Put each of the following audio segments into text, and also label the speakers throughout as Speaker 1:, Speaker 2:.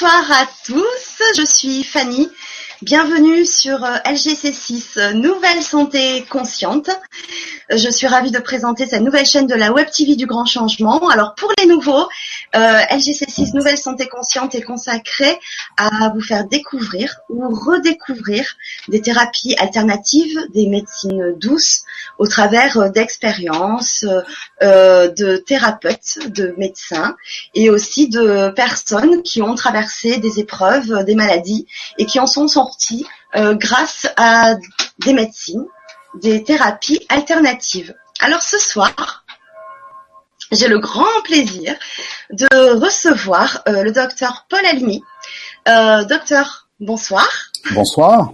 Speaker 1: Bonsoir à tous, je suis Fanny. Bienvenue sur euh, LGC6, Nouvelle Santé Consciente. Je suis ravie de présenter cette nouvelle chaîne de la Web TV du Grand Changement. Alors pour les nouveaux, euh, LGC6 Nouvelle Santé Consciente est consacrée à vous faire découvrir ou redécouvrir des thérapies alternatives, des médecines douces au travers euh, d'expériences euh, de thérapeutes, de médecins et aussi de personnes qui ont traversé des épreuves, des maladies et qui en sont sorties grâce à des médecines des thérapies alternatives. Alors ce soir, j'ai le grand plaisir de recevoir euh, le docteur Paul Alimi. Euh, docteur, bonsoir.
Speaker 2: Bonsoir.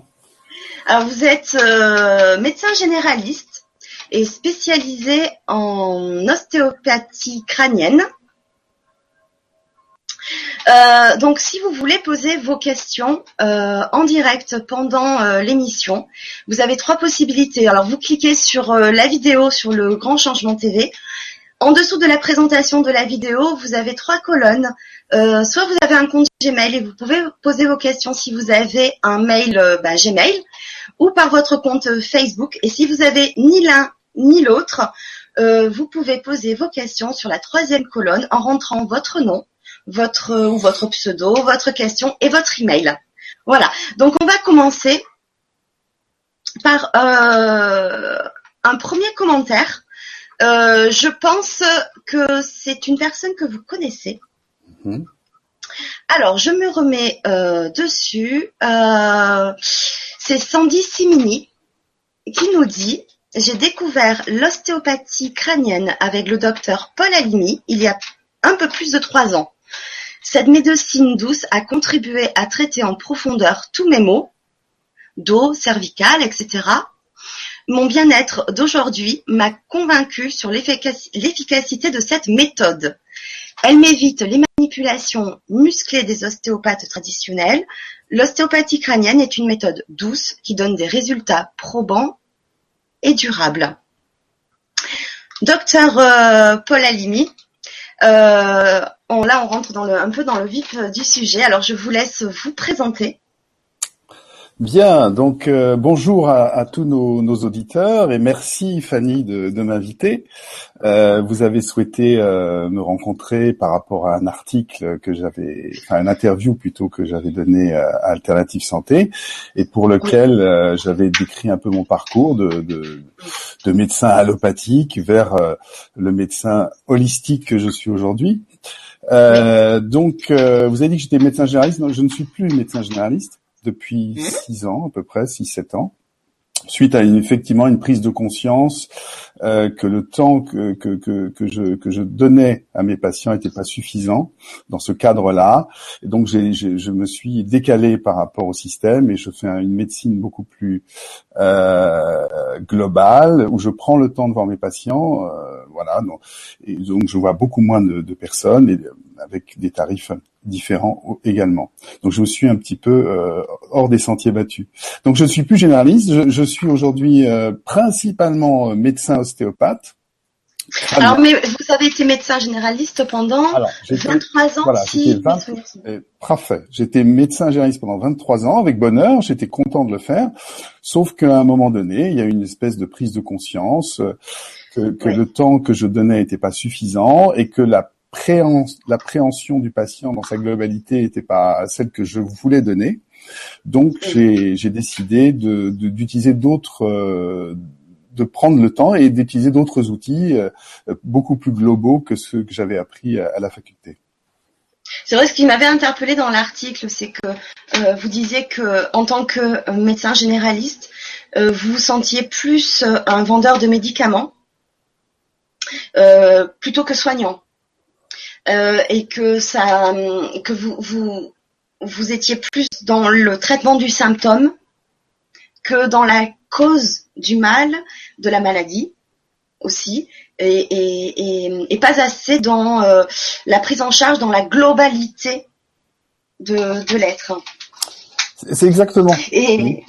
Speaker 1: Alors vous êtes euh, médecin généraliste et spécialisé en ostéopathie crânienne. Euh, donc, si vous voulez poser vos questions en direct pendant l'émission, vous avez trois possibilités. Alors, vous cliquez sur la vidéo sur le Grand Changement TV. En dessous de la présentation de la vidéo, vous avez trois colonnes. soit vous avez un compte Gmail et vous pouvez poser vos questions si vous avez un mail bah, Gmail ou par votre compte Facebook. Et si vous avez ni l'un ni l'autre, vous pouvez poser vos questions sur la troisième colonne en rentrant votre nom, votre ou votre pseudo, votre question et votre email. Voilà. Donc on va commencer par euh, un premier commentaire. Euh, je pense que c'est une personne que vous connaissez. Mhm. Alors, je me remets euh, dessus. c'est Sandy Simini qui nous dit J'ai découvert l'ostéopathie crânienne avec le docteur Paul Alimi il y a un peu plus de trois ans. Cette médecine douce a contribué à traiter en profondeur tous mes maux, dos, cervical, etc. Mon bien-être d'aujourd'hui m'a convaincu sur l'efficacité de cette méthode. Elle m'évite les manipulations musclées des ostéopathes traditionnels. L'ostéopathie crânienne est une méthode douce qui donne des résultats probants et durables. Docteur euh, Paul Alimi, euh, là, on rentre un peu dans le vif euh, du sujet. Alors, je vous laisse vous présenter.
Speaker 2: Bien, donc euh, bonjour à, tous nos, auditeurs et merci Fanny de, m'inviter. Euh, vous avez souhaité me rencontrer par rapport à un article que j'avais, enfin une interview plutôt que j'avais donné à Alternative Santé et pour lequel j'avais décrit un peu mon parcours de, de médecin allopathique vers le médecin holistique que je suis aujourd'hui. Euh, donc, euh, vous avez dit que j'étais médecin généraliste. Non, je ne suis plus médecin généraliste depuis mmh. six ans, à peu près, six, sept ans suite à une, effectivement une prise de conscience euh, que le temps que, que, que, que, je, que je donnais à mes patients n'était pas suffisant dans ce cadre-là. Et donc j'ai, je me suis décalé par rapport au système et je fais une médecine beaucoup plus euh, globale où je prends le temps de voir mes patients. Euh, voilà. Donc, et donc je vois beaucoup moins de, de personnes et avec des tarifs différents également. Donc je suis un petit peu euh, hors des sentiers battus. Donc je ne suis plus généraliste, je, je suis aujourd'hui euh, principalement euh, médecin ostéopathe.
Speaker 1: Alors, mais vous avez été médecin généraliste pendant 23 ans. Voilà, si 20,
Speaker 2: parfait. J'étais médecin généraliste pendant 23 ans, avec bonheur. J'étais content de le faire. Sauf qu'à un moment donné, il y a eu une espèce de prise de conscience que, que le temps que je donnais n'était pas suffisant et que la l'appréhension du patient dans sa globalité n'était pas celle que je voulais donner. Donc j'ai décidé d'utiliser d'autres, euh, de prendre le temps et d'utiliser d'autres outils euh, beaucoup plus globaux que ceux que j'avais appris à, la faculté.
Speaker 1: C'est vrai, ce qui m'avait interpellé dans l'article, c'est que euh, vous disiez que en tant que médecin généraliste, vous vous sentiez plus un vendeur de médicaments plutôt que soignant. Euh, et que ça, que vous, vous, vous étiez plus dans le traitement du symptôme que dans la cause du mal, de la maladie aussi, et, et, et, et pas assez dans euh, la prise en charge, dans la globalité de, de l'être.
Speaker 2: C'est exactement.
Speaker 1: Et,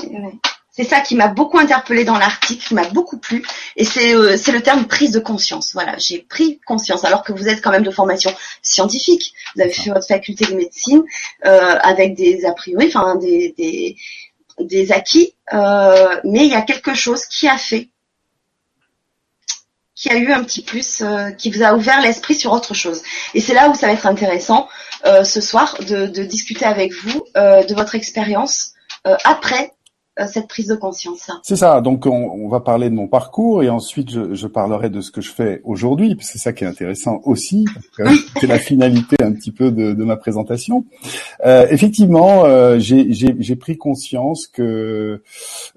Speaker 1: C'est ça qui m'a beaucoup interpellé dans l'article, qui m'a beaucoup plu, et c'est euh, le terme prise de conscience. Voilà, j'ai pris conscience, alors que vous êtes quand même de formation scientifique. Vous avez fait votre faculté de médecine euh, avec des a priori, enfin des des, des acquis, euh, mais il y a quelque chose qui a fait, qui a eu un petit plus, euh, qui vous a ouvert l'esprit sur autre chose. Et c'est là où ça va être intéressant euh, ce soir de, de discuter avec vous euh, de votre expérience après cette prise de conscience.
Speaker 2: C'est ça. Donc on, on, va parler de mon parcours et ensuite je, je parlerai de ce que je fais aujourd'hui, c'est ça qui est intéressant aussi. c'est la finalité un petit peu de, de ma présentation. Euh, effectivement, euh, j'ai pris conscience que,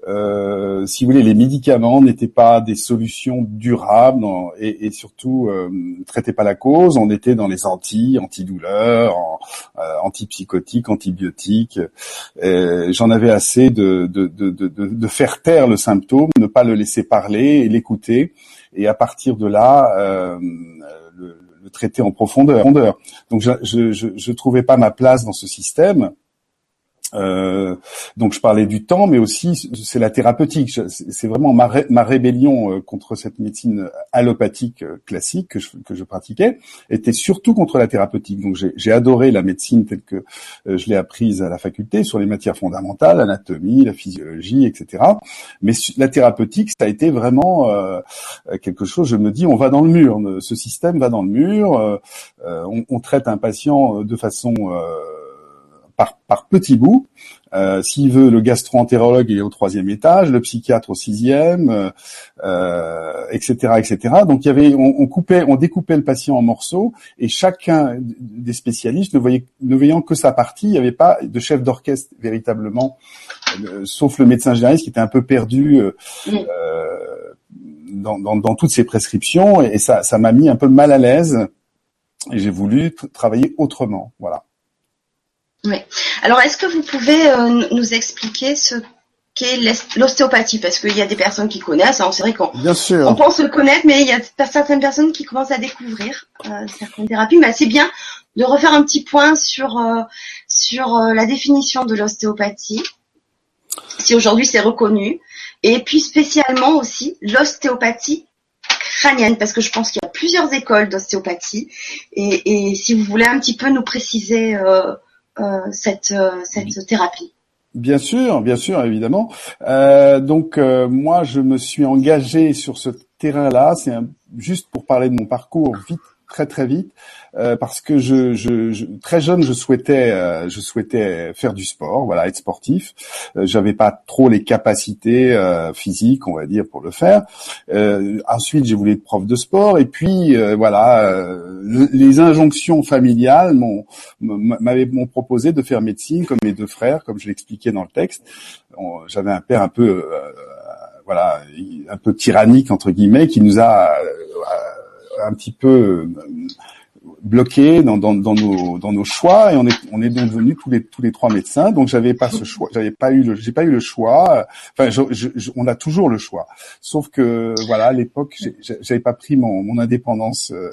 Speaker 2: euh, si vous voulez, les médicaments n'étaient pas des solutions durables et, et, surtout euh, traitaient pas la cause. On était dans les anti, antidouleurs, en, euh, antipsychotiques, antibiotiques. J'en avais assez de, de de, de, de, faire taire le symptôme, ne pas le laisser parler et l'écouter, et à partir de là, euh, le, le, traiter en profondeur. Donc je, je, je, je trouvais pas ma place dans ce système. Euh, donc je parlais du temps, mais aussi c'est la thérapeutique. C'est vraiment ma, ma rébellion euh, contre cette médecine allopathique euh, classique que je, que je pratiquais était surtout contre la thérapeutique. Donc j'ai adoré la médecine telle que euh, je l'ai apprise à la faculté sur les matières fondamentales, l'anatomie, la physiologie, etc. Mais la thérapeutique, ça a été vraiment quelque chose. Je me dis, on va dans le mur. Ce système va dans le mur. On, traite un patient de façon par, par petits bouts. Euh, S'il veut, le gastro-entérologue est au troisième étage, le psychiatre au sixième, euh, euh etc., etc. Donc il y avait, on, coupait, on découpait le patient en morceaux et chacun des spécialistes ne voyait, ne voyant que sa partie. Il n'y avait pas de chef d'orchestre véritablement, euh, sauf le médecin généraliste qui était un peu perdu. Euh, dans, dans, dans, toutes ces prescriptions et ça, ça m'a mis un peu mal à l'aise et j'ai voulu travailler autrement. Voilà.
Speaker 1: Oui. Alors, est-ce que vous pouvez euh, nous expliquer ce qu'est l'ostéopathie? Parce qu'il y a des personnes qui connaissent. Hein, c'est vrai qu'on on pense le connaître, mais il y a certaines personnes qui commencent à découvrir euh, certaines thérapies. Mais c'est bien de refaire un petit point sur euh, sur la définition de l'ostéopathie, si aujourd'hui c'est reconnu, et puis spécialement aussi l'ostéopathie crânienne, parce que je pense qu'il y a plusieurs écoles d'ostéopathie. Et, et, si vous voulez un petit peu nous préciser euh, cette, euh, cette thérapie.
Speaker 2: Bien sûr, bien sûr, évidemment. Euh, donc moi, je me suis engagé sur ce terrain-là. C'est juste pour parler de mon parcours vite très très vite euh, parce que je, je, je, très jeune je souhaitais euh, je souhaitais faire du sport voilà être sportif. Euh, j'avais pas trop les capacités euh, physiques on va dire pour le faire. Ensuite j'ai voulu être prof de sport et puis voilà les injonctions familiales m'ont m'ont proposé de faire médecine comme mes deux frères comme je l'expliquais dans le texte. J'avais un père un peu voilà un peu tyrannique entre guillemets qui nous a un petit peu bloqués dans, dans, dans, nos, dans nos choix et on est, on est devenus tous les, tous les trois médecins. Donc j'avais pas ce choix, j'avais pas eu j'ai pas eu le choix. Enfin, je, je, on a toujours le choix. Sauf que voilà, à l'époque, j'avais pas pris mon, mon indépendance euh,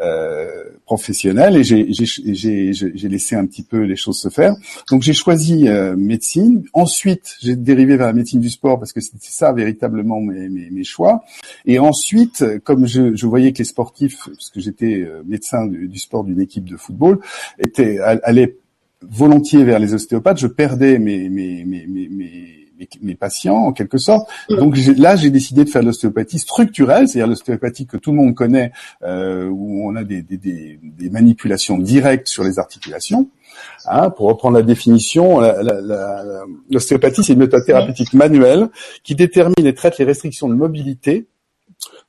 Speaker 2: euh professionnelle et j'ai laissé un petit peu les choses se faire. Donc j'ai choisi euh, médecine. Ensuite, j'ai dérivé vers la médecine du sport parce que c'était ça véritablement mes, mes, mes, choix. Et ensuite, comme je, je voyais que les sportifs, parce que j'étais euh, médecin du, sport d'une équipe de football était allait volontiers vers les ostéopathes, je perdais mes mes mes mes, mes, patients en quelque sorte. Donc là, j'ai décidé de faire l'ostéopathie structurelle, c'est-à-dire l'ostéopathie que tout le monde connaît, euh, où on a des, des, des, des, manipulations directes sur les articulations. Hein, pour reprendre la définition, l'ostéopathie, c'est une méthode thérapeutique manuelle qui détermine et traite les restrictions de mobilité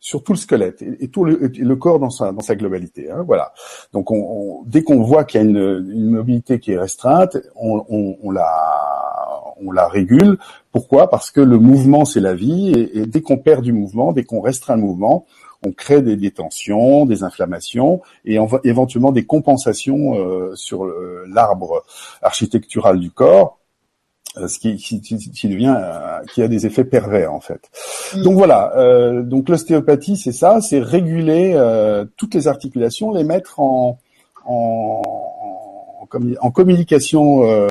Speaker 2: sur tout le squelette et, tout le, corps dans sa, globalité. Hein, voilà. Donc, on, dès qu'on voit qu'il y a une, mobilité qui est restreinte, on, la, régule. Pourquoi? Parce que le mouvement, c'est la vie, et, dès qu'on perd du mouvement, dès qu'on restreint le mouvement, on crée des, des tensions, des inflammations et éventuellement des compensations euh, sur l'arbre architectural du corps ce qui, qui, qui, devient, euh, qui a des effets pervers en fait. Mm. Donc voilà, euh, donc l'ostéopathie c'est ça, c'est réguler euh, toutes les articulations, les mettre en en, en, en communication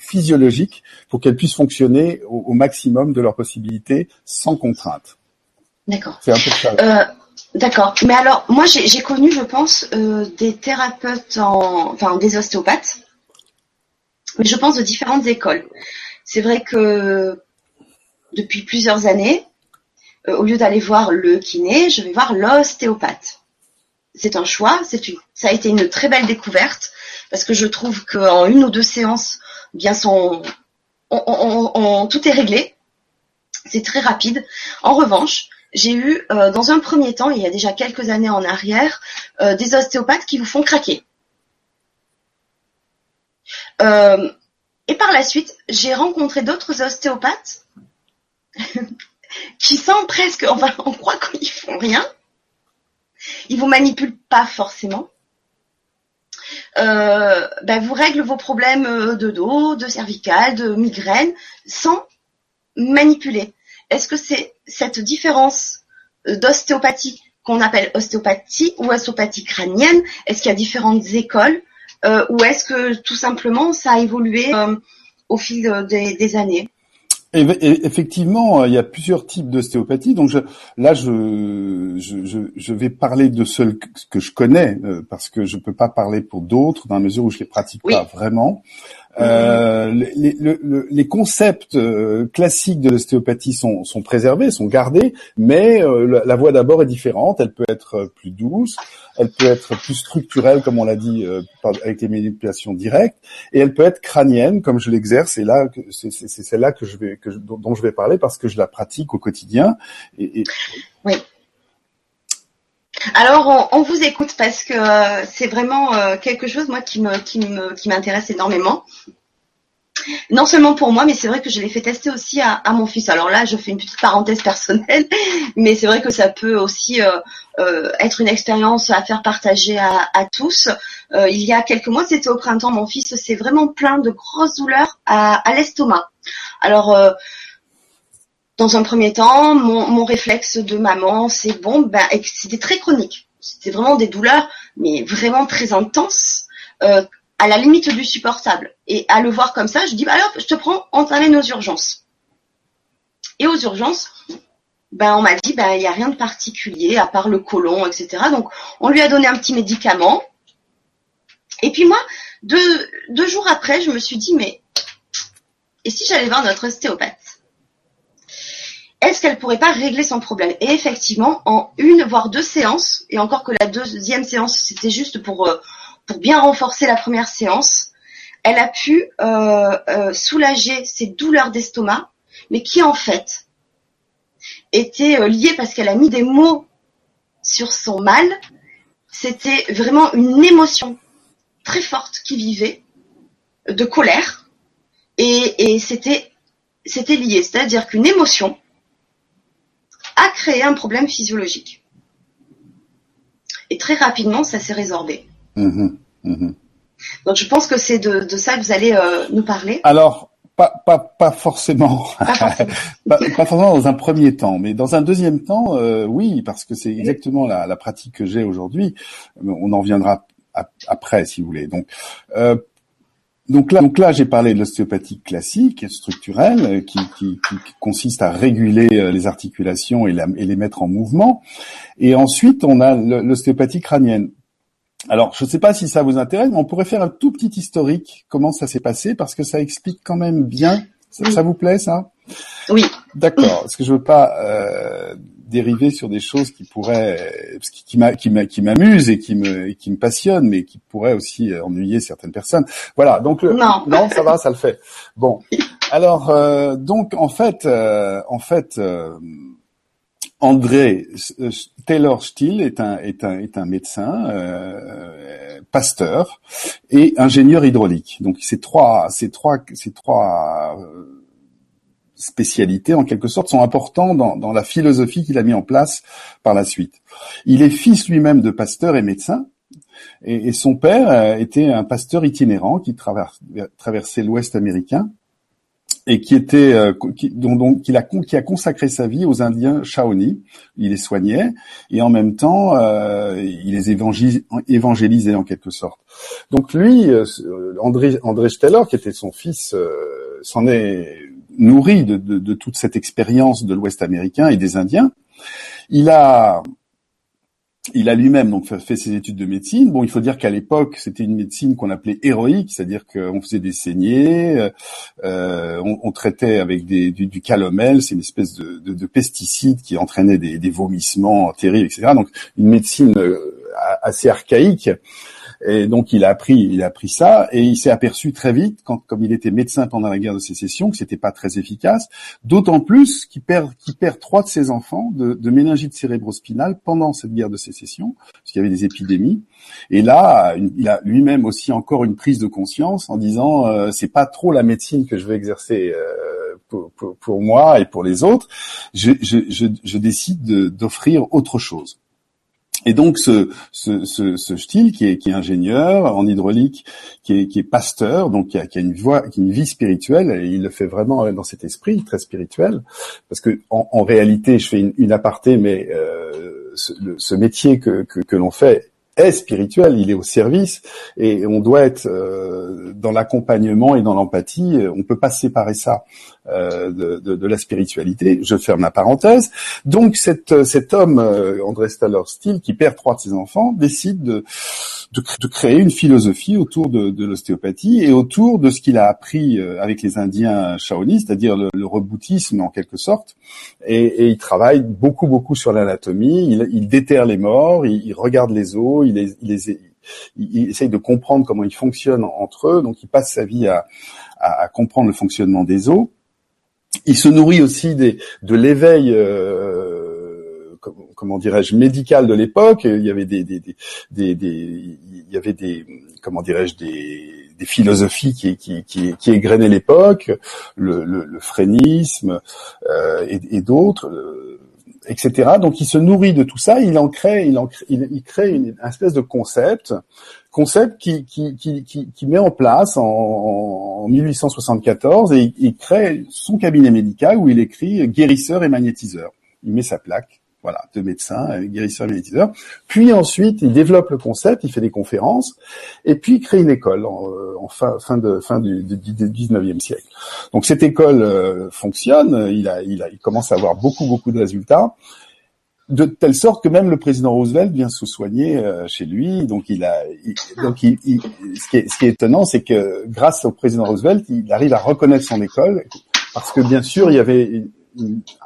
Speaker 2: physiologiques pour qu'elles puissent fonctionner au, maximum de leurs possibilités sans contrainte.
Speaker 1: D'accord. C'est un peu ça. Euh, d'accord. Mais alors, moi, j'ai connu, je pense, euh, des thérapeutes, en, enfin des ostéopathes, mais je pense de différentes écoles. C'est vrai que depuis plusieurs années, euh, au lieu d'aller voir le kiné, je vais voir l'ostéopathe. C'est un choix, c'est une, ça a été une très belle découverte parce que je trouve qu'en une ou deux séances, bien son, tout est réglé. C'est très rapide. En revanche, j'ai eu euh, dans un premier temps, il y a déjà quelques années en arrière, euh, des ostéopathes qui vous font craquer. Et par la suite, j'ai rencontré d'autres ostéopathes qui sont presque, enfin, on croit qu'ils font rien. Ils vous manipulent pas forcément. Euh, ben, vous règlent vos problèmes euh, de dos, de cervical, de migraine, sans manipuler. Est-ce que c'est cette différence euh, d'ostéopathie qu'on appelle ostéopathie ou ostéopathie crânienne? Est-ce qu'il y a différentes écoles? Ou est-ce que tout simplement ça a évolué au fil des années?
Speaker 2: Effectivement, il y a plusieurs types d'ostéopathie. Donc je, là, je, je, je, vais parler de ceux que je connais euh, parce que je peux pas parler pour d'autres dans la mesure où je les pratique pas vraiment. Euh, les, les, concepts euh, classiques de l'ostéopathie sont, sont, préservés, sont gardés, mais euh, la, voie d'abord est différente. Elle peut être plus douce, elle peut être plus structurelle, comme on l'a dit, avec les manipulations directes, et elle peut être crânienne, comme je l'exerce. Et là, c'est celle-là que je vais, que dont je vais parler parce que je la pratique au quotidien.
Speaker 1: Et, et... Oui. Alors on, vous écoute parce que euh, c'est vraiment euh, quelque chose moi qui me qui me qui m'intéresse énormément. Non seulement pour moi, mais c'est vrai que je l'ai fait tester aussi à, mon fils. Alors là, je fais une petite parenthèse personnelle, mais c'est vrai que ça peut aussi euh, être une expérience à faire partager à, tous. il y a quelques mois, c'était au printemps, mon fils s'est vraiment plein de grosses douleurs à, à l'estomac. Alors dans un premier temps, mon, réflexe de maman, c'est bon, ben, c'était très chronique. C'était vraiment des douleurs, mais vraiment très intenses, euh, à la limite du supportable. Et à le voir comme ça, je dis, bah alors, je te prends, on t'amène aux urgences. Et aux urgences, ben on m'a dit, ben il n'y a rien de particulier à part le côlon, etc. Donc on lui a donné un petit médicament. Et puis moi, deux, deux jours après, je me suis dit, mais et si j'allais voir notre ostéopathe? Est-ce qu'elle pourrait pas régler son problème? Et effectivement, en une voire deux séances, et encore que la deuxième séance c'était juste pour euh, pour bien renforcer la première séance, elle a pu euh, euh, soulager ses douleurs d'estomac, mais qui en fait étaient liées parce qu'elle a mis des mots sur son mal. C'était vraiment une émotion très forte qui vivait, de colère, et, et c'était c'était lié, c'est-à-dire qu'une émotion a créé un problème physiologique. Et très rapidement, ça s'est résorbé. Mm-hmm. Mm-hmm. Donc je pense que c'est de, ça que vous allez euh, nous parler.
Speaker 2: Alors, pas, pas, pas forcément. Pas forcément. dans un premier temps, mais dans un deuxième temps, euh, oui, parce que c'est exactement la, pratique que j'ai aujourd'hui. On en viendra après, si vous voulez. Donc, euh, donc là, donc là, j'ai parlé de l'ostéopathie classique, structurelle, euh, qui, qui, qui, consiste à réguler euh, les articulations et, et, les mettre en mouvement. Et ensuite, on a l'ostéopathie crânienne. Alors, je ne sais pas si ça vous intéresse, mais on pourrait faire un tout petit historique, comment ça s'est passé, parce que ça explique quand même bien. Ça, vous plaît, ça?
Speaker 1: Oui.
Speaker 2: D'accord. Parce que je veux pas euh, dériver sur des choses qui pourraient, qui, qui, qui m'amusent et qui me, qui me passionnent, mais qui pourraient aussi euh, ennuyer certaines personnes. Voilà. Donc
Speaker 1: non,
Speaker 2: non, ça va, ça le fait. Bon. Alors euh, donc en fait, euh, en fait. André Taylor Steele est un est un est un médecin, pasteur et ingénieur hydraulique. Donc ces trois ces trois ces trois spécialités, en quelque sorte, sont importants dans, la philosophie qu'il a mis en place par la suite. Il est fils lui-même de pasteur et médecin, et, son père euh, était un pasteur itinérant qui traversait l'Ouest américain et qui était euh, qui, dont, dont a qui a consacré sa vie aux Indiens Shawnee. Il les soignait et en même temps euh, il les évangélisait en quelque sorte. Donc lui, euh, André André Steller, qui était son fils, s'en est nourri de, de, de toute cette expérience de l'Ouest américain et des Indiens. Il a il a lui-même donc fait ses études de médecine. Bon, il faut dire qu'à l'époque, c'était une médecine qu'on appelait héroïque, c'est-à-dire qu'on faisait des saignées, euh, on, traitait avec des, du, calomel, c'est une espèce de, de, pesticide qui entraînait des, des, vomissements terribles, etc. Donc une médecine euh, assez archaïque. Et donc il a appris, il a appris ça, et il s'est aperçu très vite, quand, comme il était médecin pendant la guerre de sécession, que c'était pas très efficace. D'autant plus qu'il perd, qu'il perd trois de ses enfants de, de méningite cérébrospinale pendant cette guerre de sécession, parce qu'il y avait des épidémies. Et là, il a lui-même aussi encore une prise de conscience en disant euh, c'est pas trop la médecine que je veux exercer. Euh, pour, pour, moi et pour les autres, je décide d'offrir autre chose. Et donc ce, style qui est, ingénieur en hydraulique, qui est, pasteur, donc qui a, une voix, qui a une vie spirituelle, et il le fait vraiment dans cet esprit très spirituel, parce que en, en réalité, je fais une, une aparté, mais euh, ce, métier que l'on fait est spirituel, il est au service et on doit être euh, dans l'accompagnement et dans l'empathie. On peut pas séparer ça euh, de, la spiritualité. Je ferme la parenthèse. Donc cet, cet homme, euh, André Staller Steele, qui perd trois de ses enfants, décide de, de, créer une philosophie autour de, l'ostéopathie et autour de ce qu'il a appris euh, avec les Indiens Shaolin, c'est-à-dire le, reboutisme en quelque sorte. Et, il travaille beaucoup beaucoup sur l'anatomie. Il, déterre les morts, il, regarde les os, il essaye de comprendre comment ils fonctionnent entre eux, donc il passe sa vie à, comprendre le fonctionnement des os. Il se nourrit aussi de l'éveil, euh, comment dirais-je, médical de l'époque. Il y avait des, des, il y avait des, comment dirais-je, des, philosophies qui, qui, qui, égrenaient l'époque, le, le, frénisme euh, et, d'autres. Euh, etc. Donc il se nourrit de tout ça, il en crée, il, en crée, il, crée une, une espèce de concept concept qui, qui, qui, qui, met en place en, en 1874 et il, crée son cabinet médical où il écrit guérisseur et magnétiseur. Il met sa plaque, voilà, de médecin, guérisseur et magnétiseur. Puis ensuite, il développe le concept, il fait des conférences et puis il crée une école en, en fin, fin, de, fin du, du, 19e siècle. Donc cette école euh, fonctionne, il, a, il, a, il commence à avoir beaucoup, beaucoup de résultats de telle sorte que même le président Roosevelt vient se soigner euh, chez lui. Donc il a, donc il, ce, qui est, ce, qui est, étonnant, c'est que grâce au président Roosevelt, il arrive à reconnaître son école, parce que bien sûr il y avait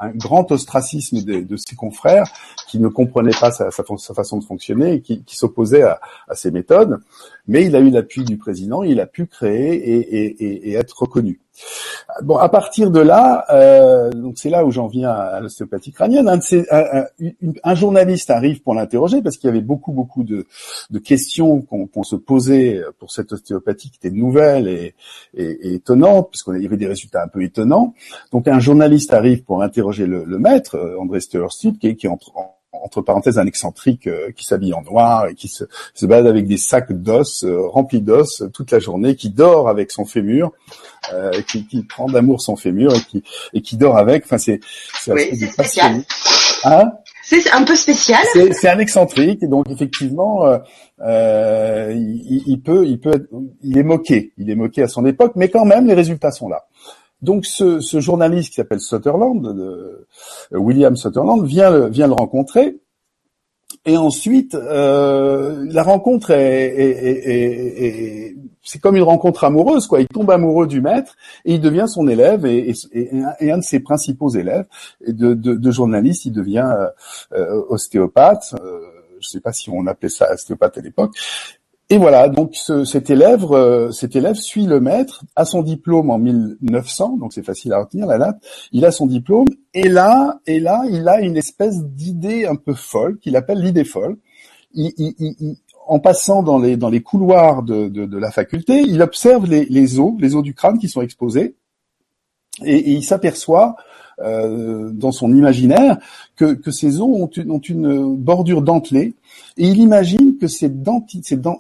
Speaker 2: un grand ostracisme de, ses confrères qui ne comprenaient pas sa, façon de fonctionner et qui, s'opposaient à, ses méthodes. Mais il a eu l'appui du président, il a pu créer et être reconnu. Bon, à partir de là, euh, donc c'est là où j'en viens à, l'ostéopathie crânienne. Un, journaliste arrive pour l'interroger parce qu'il y avait beaucoup, beaucoup de, questions qu'on se posait pour cette ostéopathie qui était nouvelle et, étonnante, puisqu'on y avait des résultats un peu étonnants. Donc un journaliste arrive pour interroger le, maître, euh, André Steuerstedt, qui, qui entre en entre parenthèses un excentrique euh, qui s'habille en noir et qui se, se balade avec des sacs d'os euh, remplis d'os toute la journée, qui dort avec son fémur, euh, qui, qui, prend d'amour son fémur et qui, et qui dort avec. Enfin, c'est
Speaker 1: c'est oui, spécial. Hein? C'est un peu spécial.
Speaker 2: C'est un excentrique, et donc effectivement, euh, euh, il, il, peut, il peut, être, il est moqué, il est moqué à son époque, mais quand même les résultats sont là. Donc ce, ce journaliste qui s'appelle Sutherland, de, William Sutherland, vient le, vient le rencontrer. Et ensuite, euh, la rencontre est, est, est, est c'est comme une rencontre amoureuse, quoi. Il tombe amoureux du maître et il devient son élève et, et un de ses principaux élèves de, de, de journaliste, il devient euh, euh ostéopathe. Euh, je ne sais pas si on appelait ça ostéopathe à l'époque. Et voilà, donc ce, cet élève, euh, cet élève suit le maître, a son diplôme en 1900, donc c'est facile à retenir la date. Il a son diplôme et là, et là, il a une espèce d'idée un peu folle qu'il appelle l'idée folle. En passant dans les couloirs de, la faculté, il observe les, os, les os du crâne qui sont exposés, et, il s'aperçoit euh, dans son imaginaire que, ces os ont une bordure dentelée et il imagine que cette,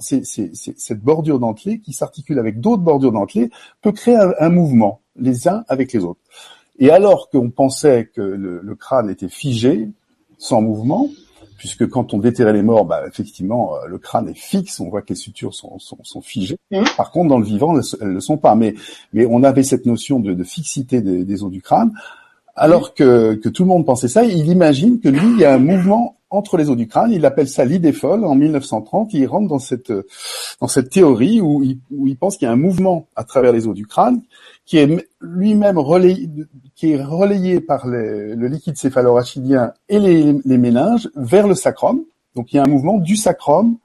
Speaker 2: cette bordure dentelée qui s'articule avec d'autres bordures dentelées peut créer un, mouvement. les uns avec les autres. Et alors qu'on pensait que le, crâne était figé, sans mouvement, puisque quand on déterrait les morts, bah, effectivement, euh, le crâne est fixe, on voit que les sutures sont, sont, figées. Mmh. Par contre, dans le vivant, elles ne le sont pas. Mais, mais on avait cette notion de, fixité des, os du crâne. Alors que, que tout le monde pensait ça, il imagine que lui, il y a un mouvement entre les os du crâne. Il appelle ça l'idée folle en 1930. Il rentre dans cette dans cette théorie où il, pense qu'il y a un mouvement à travers les os du crâne qui est lui-même relayé, relayé par le liquide céphalorachidien et les, les méninges vers le sacrum. Donc il y a un mouvement du sacrum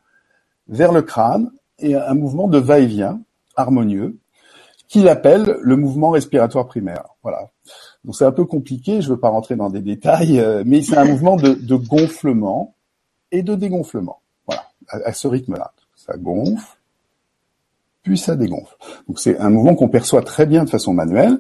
Speaker 2: vers le crâne et un mouvement de va-et-vient harmonieux qu'il appelle le mouvement respiratoire primaire. Voilà. Donc c'est un peu compliqué, je ne veux pas rentrer dans des détails, euh, mais c'est un mouvement de, de, gonflement et de dégonflement. Voilà, à, ce rythme-là. Ça gonfle, puis ça dégonfle. Donc c'est un mouvement qu'on perçoit très bien de façon manuelle.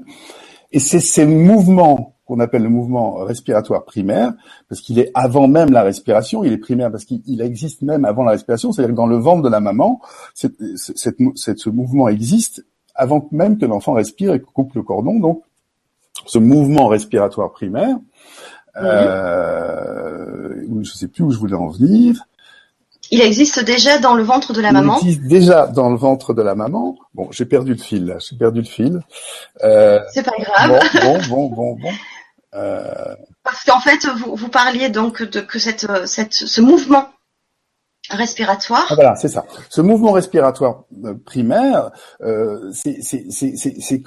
Speaker 2: Et c'est ces mouvements qu'on appelle le mouvement respiratoire primaire, parce qu'il est avant même la respiration, il est primaire parce qu'il existe même avant la respiration, c'est-à-dire que dans le ventre de la maman, ce mouvement existe avant même que l'enfant respire et coupe le cordon. Donc ce mouvement respiratoire primaire, euh, je ne sais plus où je voulais en venir.
Speaker 1: Il existe déjà dans le ventre de la maman.
Speaker 2: Il existe déjà dans le ventre de la maman. Bon, j'ai perdu le fil là, j'ai perdu le fil.
Speaker 1: Euh, C'est pas grave.
Speaker 2: Bon, bon, bon, bon.
Speaker 1: Euh... Parce qu'en fait, vous, vous parliez donc de que cette, cette, ce mouvement respiratoire.
Speaker 2: Ah, voilà, c'est ça. Ce mouvement respiratoire primaire, c'est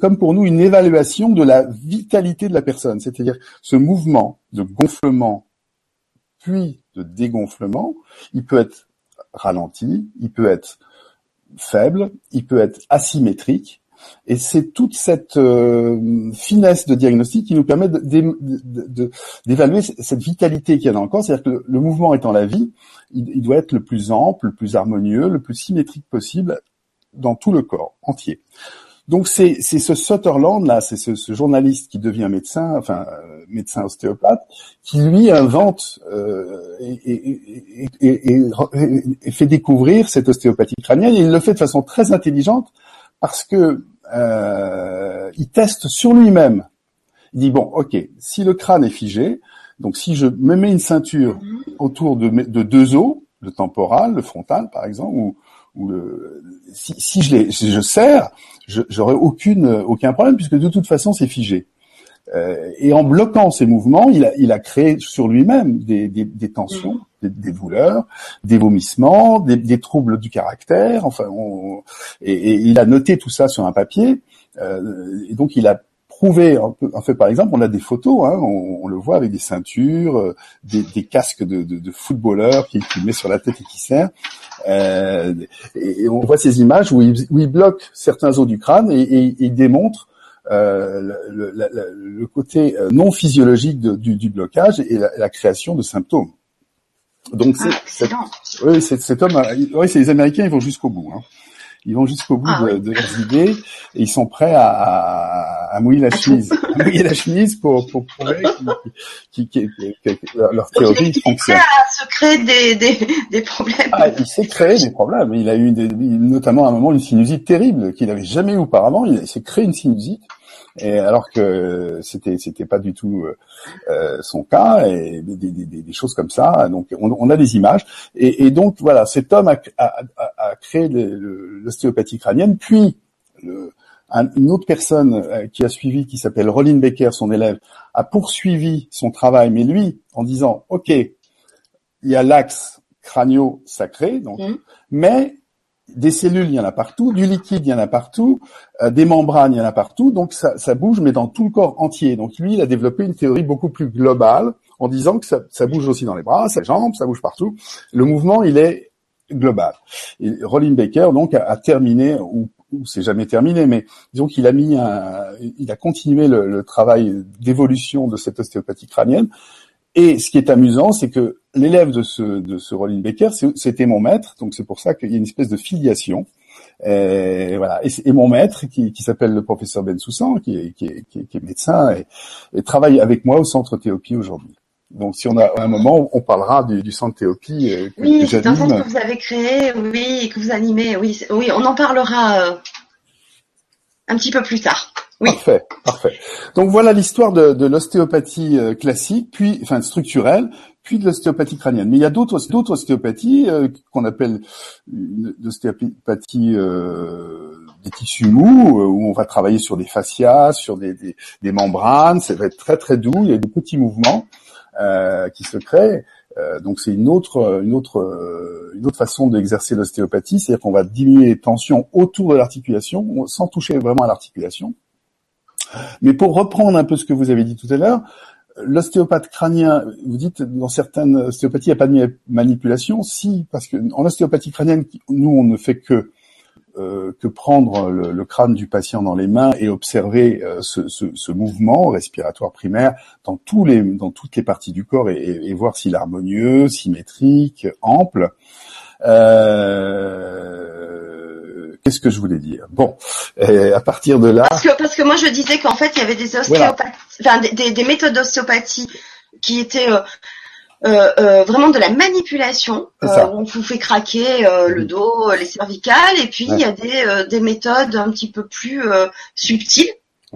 Speaker 2: comme pour nous une évaluation de la vitalité de la personne. C'est-à-dire ce mouvement de gonflement puis de dégonflement, il peut être ralenti, il peut être faible, il peut être asymétrique. Et c'est toute cette euh, finesse de diagnostic qui nous permet d'évaluer cette vitalité qu'il y a dans le corps. C'est-à-dire que le, mouvement étant la vie, il, doit être le plus ample, le plus harmonieux, le plus symétrique possible dans tout le corps entier. Donc c'est ce Sutherland là, c'est ce, journaliste qui devient médecin, enfin euh, médecin ostéopathe, qui lui invente euh, et, et, fait découvrir cette ostéopathie crânienne. Et il le fait de façon très intelligente parce que euh, il teste sur lui-même. Il dit bon, ok, si le crâne est figé, donc si je me mets une ceinture autour de, de deux os, le temporal, le frontal par exemple, ou, le, si, je, les, serre, j'aurais aucune aucun problème puisque de toute façon c'est figé. Euh, et en bloquant ces mouvements, il a, il a créé sur lui-même des, des, des, tensions, des, des, douleurs, des vomissements, des, troubles du caractère. Enfin, on, et, et, il a noté tout ça sur un papier. Euh, et donc il a prouvé, en fait, par exemple, on a des photos, hein, on, on, le voit avec des ceintures, euh, des, des casques de, de, de footballeurs qu'il qui met sur la tête et qui serre. Euh, et, on voit ces images où il, où il bloque certains os du crâne et, et il démontre euh, le, le, côté euh, non physiologique du, du, blocage et la, création de symptômes.
Speaker 1: Donc c'est,
Speaker 2: ah, oui, cet homme, oui, c'est les Américains, ils vont jusqu'au bout. Hein. Ils vont jusqu'au bout ah de, de, leurs idées et ils sont prêts à, à, à mouiller la chemise, à mouiller la chemise pour, pour prouver qu qu leur théorie fonctionne.
Speaker 1: Il se créer des, des, des problèmes.
Speaker 2: Ah, il s'est créé des problèmes. Il a eu des, notamment à un moment une sinusite terrible qu'il n'avait jamais eu auparavant. Il, s'est créé une sinusite. Et alors que c'était c'était pas du tout euh, son cas et des, des, des, des, choses comme ça. Donc on, on a des images et, et, donc voilà, cet homme a, a, a créé l'ostéopathie crânienne, puis le, une autre personne euh, qui a suivi, qui s'appelle Rollin Becker, son élève, a poursuivi son travail, mais lui en disant ok, il y a l'axe crânio-sacré, donc, mmh. mais des cellules, il y en a partout, du liquide, il y en a partout, euh, des membranes, il y en a partout, donc ça, ça, bouge, mais dans tout le corps entier. Donc lui, il a développé une théorie beaucoup plus globale en disant que ça, ça bouge aussi dans les bras, les jambes, ça bouge partout. Le mouvement, il est global. Rollin Baker, donc, a, terminé, ou, ou c'est jamais terminé, mais disons qu'il a mis un, il a continué le, travail d'évolution de cette ostéopathie crânienne. Et ce qui est amusant, c'est que l'élève de ce, de ce Rollin Baker, c'était mon maître, donc c'est pour ça qu'il y a une espèce de filiation. Et, voilà. Et, mon maître, qui, s'appelle le professeur Ben Soussan, qui est médecin et, travaille avec moi au centre Théopie aujourd'hui. Donc, si on a un moment, on parlera du, du centre Théopie.
Speaker 1: Euh, que, oui, c'est un centre que vous avez créé, oui, que vous animez. Oui, oui, on en parlera. Euh, un petit peu plus tard.
Speaker 2: Oui. Parfait, parfait. Donc voilà l'histoire de, de l'ostéopathie euh, classique, puis enfin structurelle, puis de l'ostéopathie crânienne. Mais il y a d'autres d'autres ostéopathies euh, qu'on appelle l'ostéopathie euh, des tissus mous, euh, où on va travailler sur des fascias, sur des, des, des, membranes. Ça va être très très doux. Il y a des petits mouvements qui se créent. Euh, donc c'est une autre une autre une autre façon d'exercer l'ostéopathie, c'est-à-dire qu'on va diminuer les tensions autour de l'articulation sans toucher vraiment à l'articulation. Mais pour reprendre un peu ce que vous avez dit tout à l'heure, l'ostéopathe crânien, vous dites dans certaines ostéopathies, il n'y a pas de manipulation. Si, parce que en ostéopathie crânienne, nous, on ne fait que euh, que prendre le, crâne du patient dans les mains et observer euh, ce, ce, ce, mouvement respiratoire primaire dans tous les dans toutes les parties du corps et, et voir s'il est harmonieux, symétrique, ample. Euh, qu'est-ce que je voulais dire? Bon, à partir de là.
Speaker 1: Parce que, parce que moi je disais qu'en fait il y avait des ostéopathes, enfin des, des, méthodes d'ostéopathie qui étaient euh, euh, euh, vraiment de la manipulation. Euh, on vous fait craquer le dos, les cervicales, et puis il y a des, des méthodes un petit peu plus subtiles.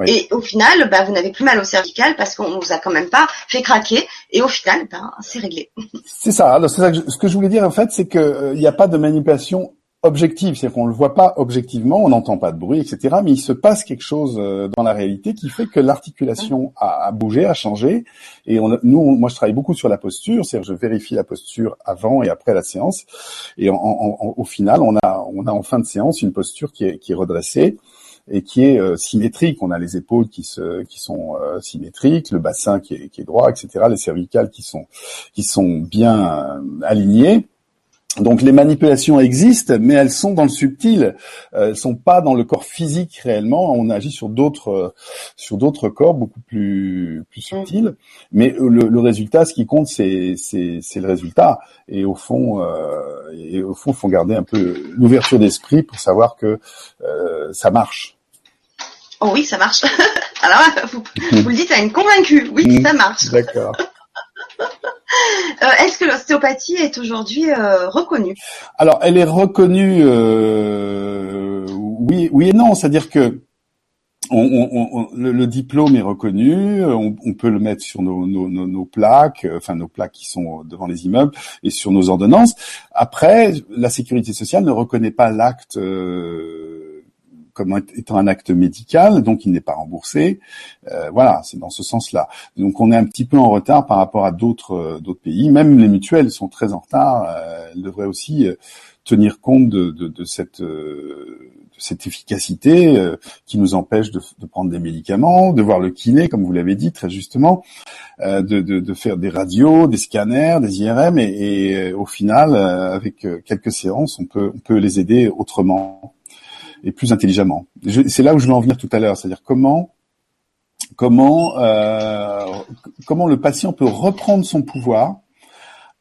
Speaker 1: Et au final, bah, vous n'avez plus mal au cervical parce qu'on vous a quand même pas fait craquer. Et au final, bah, c'est réglé.
Speaker 2: C'est ça. Alors, ça que je, ce que je voulais dire en fait, c'est qu'il n'y a pas de manipulation objective, c'est-à-dire qu'on le voit pas objectivement, on n'entend pas de bruit, etc. Mais il se passe quelque chose euh, dans la réalité qui fait que l'articulation a, bougé, a changé. Et on, nous, moi, je travaille beaucoup sur la posture, c'est-à-dire je vérifie la posture avant et après la séance. Et en, en, au final, on a, on a en fin de séance une posture qui est, qui est redressée et qui est euh, symétrique. On a les épaules qui se, qui sont euh, symétriques, le bassin qui est, qui est droit, etc. Les cervicales qui sont, qui sont bien alignées. Donc les manipulations existent, mais elles sont dans le subtil. Euh, elles sont pas dans le corps physique réellement. On agit sur d'autres euh, sur d'autres corps beaucoup plus plus mm. subtils. Mais le, le résultat, ce qui compte, c'est c'est c'est le résultat. Et au fond, euh, et au fond, faut garder un peu l'ouverture d'esprit pour savoir que euh, ça marche.
Speaker 1: Oh oui, ça marche. Alors vous, vous le dites à une convaincue. Oui, ça marche.
Speaker 2: D'accord.
Speaker 1: Euh, est-ce que l'ostéopathie est aujourd'hui euh, reconnue?
Speaker 2: Alors, elle est reconnue, euh, oui, oui et non. C'est-à-dire que le, diplôme est reconnu, on, peut le mettre sur nos, nos, plaques, enfin nos plaques qui sont devant les immeubles et sur nos ordonnances. Après, la sécurité sociale ne reconnaît pas l'acte comme étant un acte médical, donc il n'est pas remboursé. Euh, voilà, c'est dans ce sens-là. Donc on est un petit peu en retard par rapport à d'autres euh, pays. Même les mutuelles sont très en retard. Euh, elles devraient aussi tenir compte de, de, de cette cette efficacité qui nous empêche de, de, prendre des médicaments, de voir le kiné, comme vous l'avez dit très justement, de, de, faire des radios, des scanners, des IRM, et, et au final, avec quelques séances, on peut, on peut les aider autrement et plus intelligemment. C'est là où je veux en venir tout à l'heure, c'est-à-dire comment comment euh, comment le patient peut reprendre son pouvoir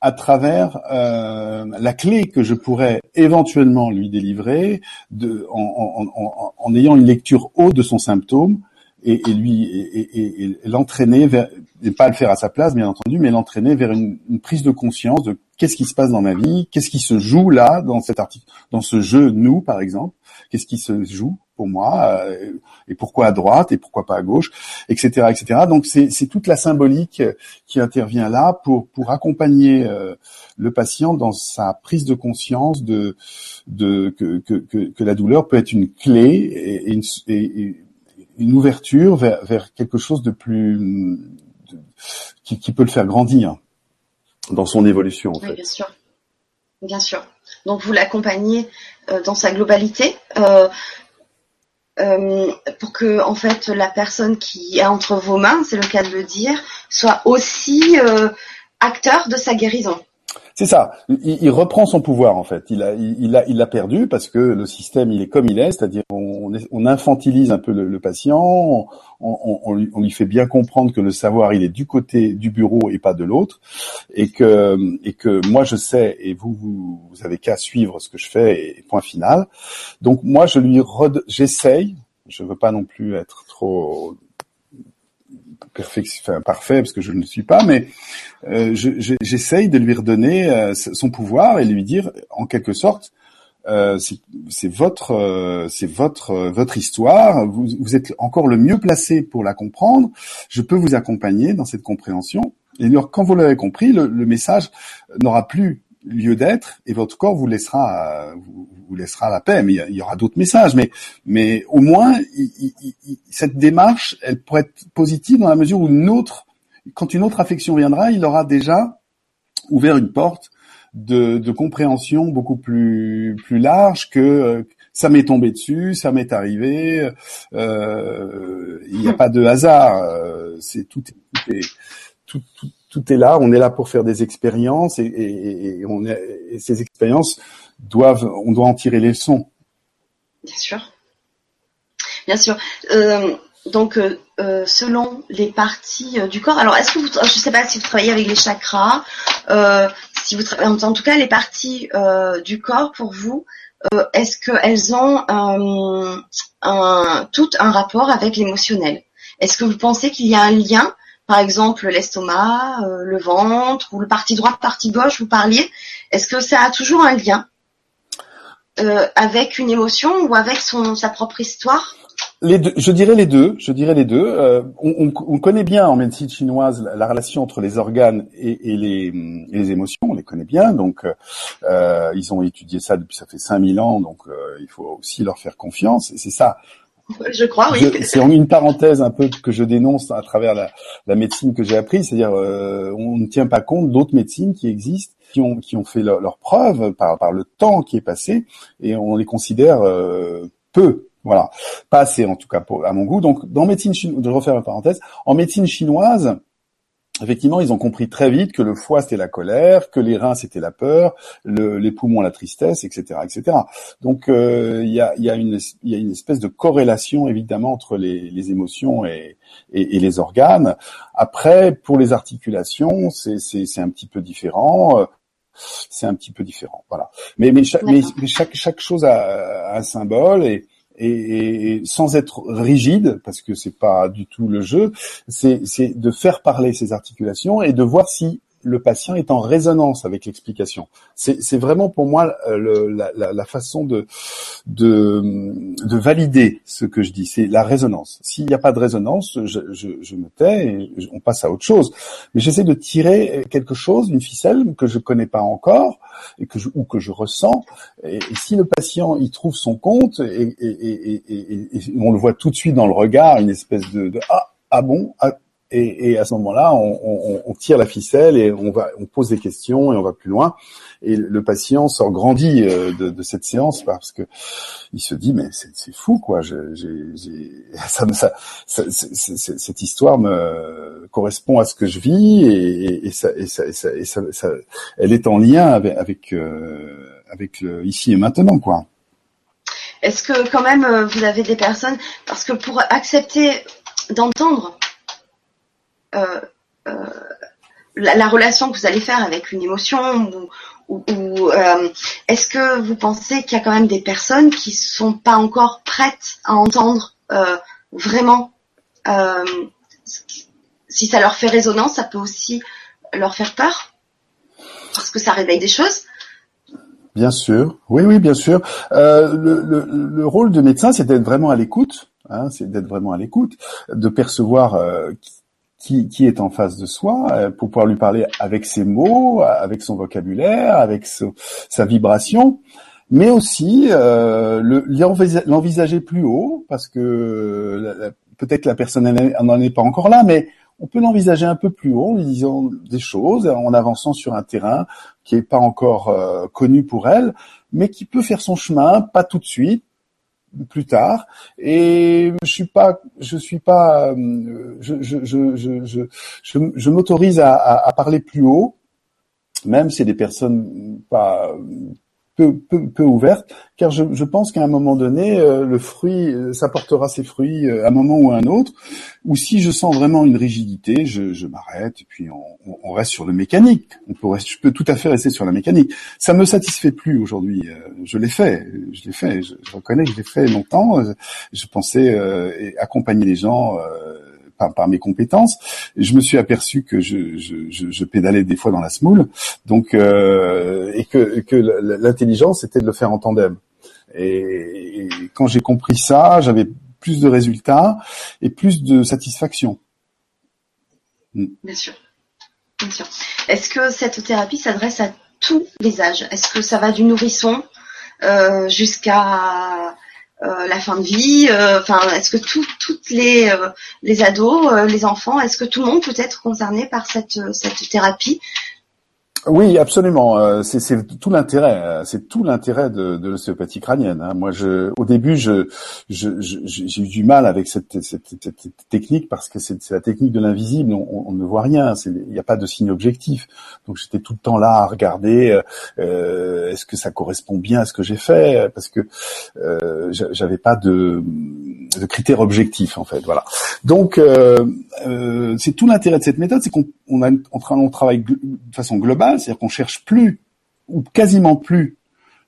Speaker 2: à travers euh, la clé que je pourrais éventuellement lui délivrer de, en, en, en, ayant une lecture haute de son symptôme et, et lui et, et, l'entraîner vers et pas le faire à sa place bien entendu mais l'entraîner vers une, une, prise de conscience de qu'est-ce qui se passe dans ma vie qu'est-ce qui se joue là dans cet article dans ce jeu nous par exemple qu'est-ce qui se joue pour moi euh, et pourquoi à droite et pourquoi pas à gauche, etc., etc. Donc c'est toute la symbolique qui intervient là pour pour accompagner euh, le patient dans sa prise de conscience de de que que, que, la douleur peut être une clé et, une, et une ouverture vers vers quelque chose de plus qui, qui peut le faire grandir dans son évolution. En
Speaker 1: oui, bien sûr, bien sûr. Donc vous l'accompagnez dans sa globalité. Euh, euh, pour que en fait la personne qui est entre vos mains, c'est le cas de le dire, soit aussi acteur de sa guérison.
Speaker 2: C'est ça. Il, reprend son pouvoir en fait. Il a, il, a, il l'a perdu parce que le système il est comme il est, c'est-à-dire on, on, infantilise un peu le, patient, on, lui, fait bien comprendre que le savoir il est du côté du bureau et pas de l'autre, et que et que moi je sais et vous vous, vous avez qu'à suivre ce que je fais et point final. Donc moi je lui j'essaye. Je veux pas non plus être trop enfin, parfait parce que je ne le suis pas, mais euh, j'essaye de lui redonner euh, son pouvoir et lui dire en quelque sorte euh, c'est votre, euh, c'est votre, euh, votre histoire. Vous, vous, êtes encore le mieux placé pour la comprendre. Je peux vous accompagner dans cette compréhension. Et alors, quand vous l'avez compris, le, le message n'aura plus lieu d'être et votre corps vous laissera, vous, laissera la paix. Mais il y, aura d'autres messages. Mais, mais au moins, cette démarche, elle pourrait être positive dans la mesure où une autre, quand une autre affection viendra, il aura déjà ouvert une porte de, de, compréhension beaucoup plus plus large que euh, ça m'est tombé dessus, ça m'est arrivé. Euh, il n'y a pas de hasard. Euh, c'est tout, tout, est tout, est là. On est là pour faire des expériences et, ces expériences doivent, on doit en tirer les leçons.
Speaker 1: Bien sûr, bien sûr. Euh, donc, euh, euh, selon les parties du corps. Alors, est-ce que vous, je ne sais pas si vous travaillez avec les chakras, si vous en tout cas les parties du corps pour vous, est-ce qu'elles ont tout un rapport avec l'émotionnel? Est-ce que vous pensez qu'il y a un lien, par exemple l'estomac, euh, le ventre ou le partie droite, partie gauche, vous parliez Est-ce que ça a toujours un lien avec une émotion ou avec son, sa propre histoire?
Speaker 2: Les deux, je dirais les deux. Je dirais les deux. Euh, on, on, connaît bien en médecine chinoise la, relation entre les organes et, et, les, et, les, émotions. On les connaît bien. Donc, euh, ils ont étudié ça depuis ça fait 5000 ans. Donc, euh, il faut aussi leur faire confiance. Et c'est ça.
Speaker 1: Je crois, oui.
Speaker 2: C'est une parenthèse un peu que je dénonce à travers la, la médecine que j'ai apprise. C'est-à-dire, euh, on ne tient pas compte d'autres médecines qui existent, qui ont, qui ont fait leurs leur preuves par, par le temps qui est passé, et on les considère euh, peu voilà, pas assez en tout cas pour, à mon goût. Donc dans médecine chinoise, je refaire ma parenthèse, en médecine chinoise, effectivement, ils ont compris très vite que le foie c'était la colère, que les reins c'était la peur, le, les poumons la tristesse, etc., etc. Donc euh, il y, a, y, a une, y a une espèce de corrélation évidemment entre les, les émotions et, et, et, les organes. Après, pour les articulations, c'est un petit peu différent c'est un petit peu différent, voilà. Mais mais chaque, mais, chaque, chaque chose a, a un symbole et et, sans être rigide, parce que c'est pas du tout le jeu, c'est de faire parler ces articulations et de voir si le patient est en résonance avec l'explication. C'est vraiment pour moi euh, le, la, la, façon de, de, de valider ce que je dis, c'est la résonance. S'il n'y a pas de résonance, je, je, je me tais et on passe à autre chose. Mais j'essaie de tirer quelque chose, une ficelle que je connais pas encore et que je, ou que je ressens. Et, si le patient y trouve son compte et, et, et, on le voit tout de suite dans le regard, une espèce de, de ah ah bon ah, et, et, à ce moment-là, on, on, on, tire la ficelle et on va, on pose des questions et on va plus loin. Et le patient sort grandi euh, de, de cette séance parce que il se dit mais c'est fou quoi. Je, ça, ça, ça, cette histoire me correspond à ce que je vis et, et, ça, et ça, elle est en lien avec avec, euh, avec le ici et maintenant quoi.
Speaker 1: Est-ce que quand même euh, vous avez des personnes parce que pour accepter d'entendre euh, euh, la, relation que vous allez faire avec une émotion ou, euh, est-ce que vous pensez qu'il y a quand même des personnes qui sont pas encore prêtes à entendre vraiment si ça leur fait résonance, ça peut aussi leur faire peur parce que ça réveille des choses?
Speaker 2: Bien sûr, oui, oui, bien sûr. le, rôle de médecin, c'est d'être vraiment à l'écoute. Hein, c'est d'être vraiment à l'écoute, de percevoir qui, est en face de soi euh, pour pouvoir lui parler avec ses mots, avec son vocabulaire, avec sa vibration, mais aussi euh, l'envisager plus haut parce que peut-être la personne n'en est pas encore là, mais on peut l'envisager un peu plus haut en lui disant des choses, en avançant sur un terrain qui n'est pas encore euh, connu pour elle, mais qui peut faire son chemin, pas tout de suite, plus tard. Et je suis pas je suis pas euh, je je je je je, m'autorise à, à, parler plus haut même si des personnes pas peu, ouverte, car je, je pense qu'à un moment donné, euh, le fruit, euh, ça portera ses fruits euh, à un moment ou à un autre. Ou si je sens vraiment une rigidité, je, je m'arrête et puis on, on, reste sur le mécanique. On peut je peux tout à fait rester sur la mécanique. Ça me satisfait plus aujourd'hui. Je l'ai fait, je l'ai fait. Je, reconnais que je l'ai fait longtemps. Je pensais accompagner les gens par, mes compétences. je me suis aperçu que je, je, pédalais des fois dans la smoule, donc euh, et que, l'intelligence c'était de le faire en tandem. Et, quand j'ai compris ça, j'avais plus de résultats et plus de satisfaction.
Speaker 1: Mm. Bien sûr. Bien sûr. Est-ce que cette thérapie s'adresse à tous les âges? Est-ce que ça va du nourrisson euh, jusqu'à euh, la fin de vie euh, Enfin, est-ce que toutes les les ados, les enfants, est-ce que tout le monde peut être concerné par cette cette thérapie?
Speaker 2: Oui, absolument. Euh, c'est tout l'intérêt. Euh, c'est tout l'intérêt de, de l'ostéopathie crânienne. Hein. Moi, je, au début, je, j'ai eu du mal avec cette, cette, cette technique parce que c'est la technique de l'invisible. On, on, ne voit rien. Il n'y a pas de signe objectif. Donc, j'étais tout le temps là à regarder. Euh, Est-ce que ça correspond bien à ce que j'ai fait? Parce que euh, j'avais pas de, de critères objectifs en fait. Voilà. Donc, euh, euh, c'est tout l'intérêt de cette méthode, c'est qu'on on, a, on, travaille de façon globale c'est-à-dire qu'on cherche plus ou quasiment plus.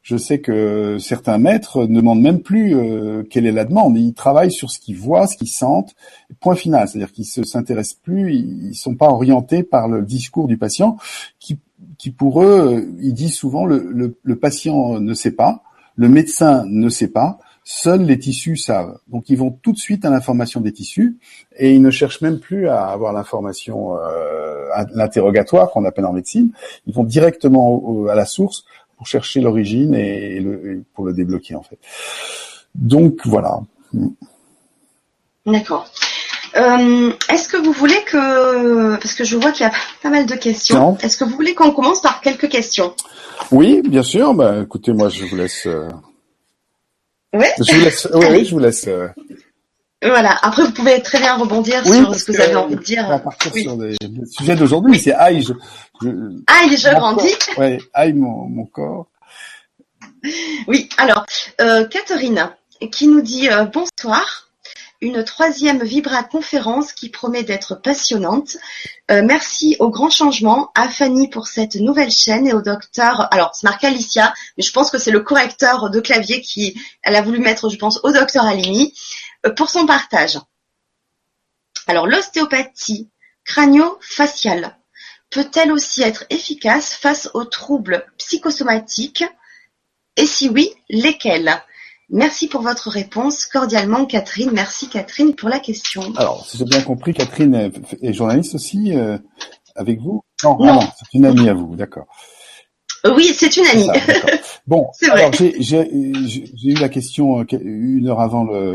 Speaker 2: Je sais que certains maîtres ne demandent même plus euh, quelle est la demande. Ils travaillent sur ce qu'ils voient, ce qu'ils sentent. Point final. C'est-à-dire qu'ils se s'intéressent plus. Ils, sont pas orientés par le discours du patient, qui, qui pour eux, ils disent souvent le, le patient ne sait pas, le médecin ne sait pas, seuls les tissus savent. Donc ils vont tout de suite à l'information des tissus et ils ne cherchent même plus à avoir l'information euh, à l'interrogatoire qu'on appelle en médecine. Ils vont directement à la source pour chercher l'origine et, pour le débloquer en fait. Donc voilà.
Speaker 1: D'accord. Euh, est-ce que vous voulez que, parce que je vois qu'il y a pas mal de questions, est-ce que vous voulez qu'on commence par quelques questions?
Speaker 2: Oui, bien sûr. Bah, écoutez, moi je vous laisse. Euh,
Speaker 1: oui.
Speaker 2: Je vous laisse. Oui, oui, je vous laisse. Euh.
Speaker 1: Voilà. Après, vous pouvez très bien rebondir sur ce que, vous avez envie de dire.
Speaker 2: On va partir sur des, sujets d'aujourd'hui. C'est aïe, je,
Speaker 1: je, aïe, je grandis.
Speaker 2: Oui, aïe, mon, mon corps.
Speaker 1: Oui. Alors, euh, Catherine, qui nous dit euh, bonsoir une troisième Vibra conférence qui promet d'être passionnante. Euh, merci au grand changement, à Fanny pour cette nouvelle chaîne et au docteur, alors c'est marqué Alicia, mais je pense que c'est le correcteur de clavier qui, elle a voulu mettre, je pense, au docteur Alimi, euh, pour son partage. Alors l'ostéopathie crânio-faciale peut-elle aussi être efficace face aux troubles psychosomatiques? Et si oui, lesquels? Merci pour votre réponse. Cordialement, Catherine. Merci, Catherine, pour la question.
Speaker 2: Alors, si j'ai bien compris, Catherine est, journaliste aussi euh, avec vous? Non, non. Ah c'est une amie à vous, d'accord.
Speaker 1: Oui, c'est une amie.
Speaker 2: bon, alors j'ai eu la question euh, une heure avant le.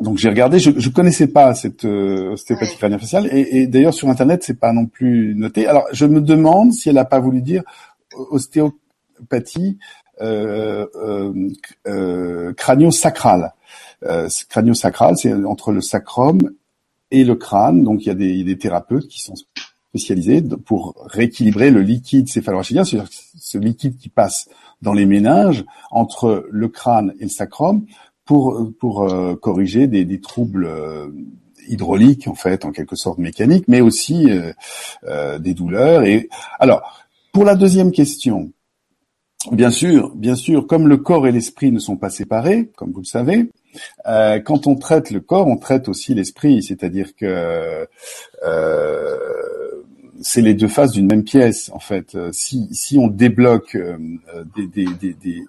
Speaker 2: Donc j'ai regardé, je, je connaissais pas cette euh, ostéopathie crânienne faciale et, et d'ailleurs sur internet c'est pas non plus noté. Alors je me demande si elle n'a pas voulu dire ostéopathie euh, euh, euh, crânio-sacral. Euh, crânio-sacral, c'est entre le sacrum et le crâne. Donc il y a des, thérapeutes qui sont spécialisés pour rééquilibrer le liquide céphalorachidien, c'est-à-dire ce liquide qui passe dans les méninges entre le crâne et le sacrum pour pour euh, corriger des, troubles euh, hydrauliques en fait, en quelque sorte mécaniques, mais aussi euh, des douleurs. Et alors pour la deuxième question, Bien sûr, bien sûr, comme le corps et l'esprit ne sont pas séparés, comme vous le savez, euh, quand on traite le corps, on traite aussi l'esprit, c'est-à-dire que c'est les deux faces d'une même pièce en fait. Euh, si, si on débloque euh, des, des, des,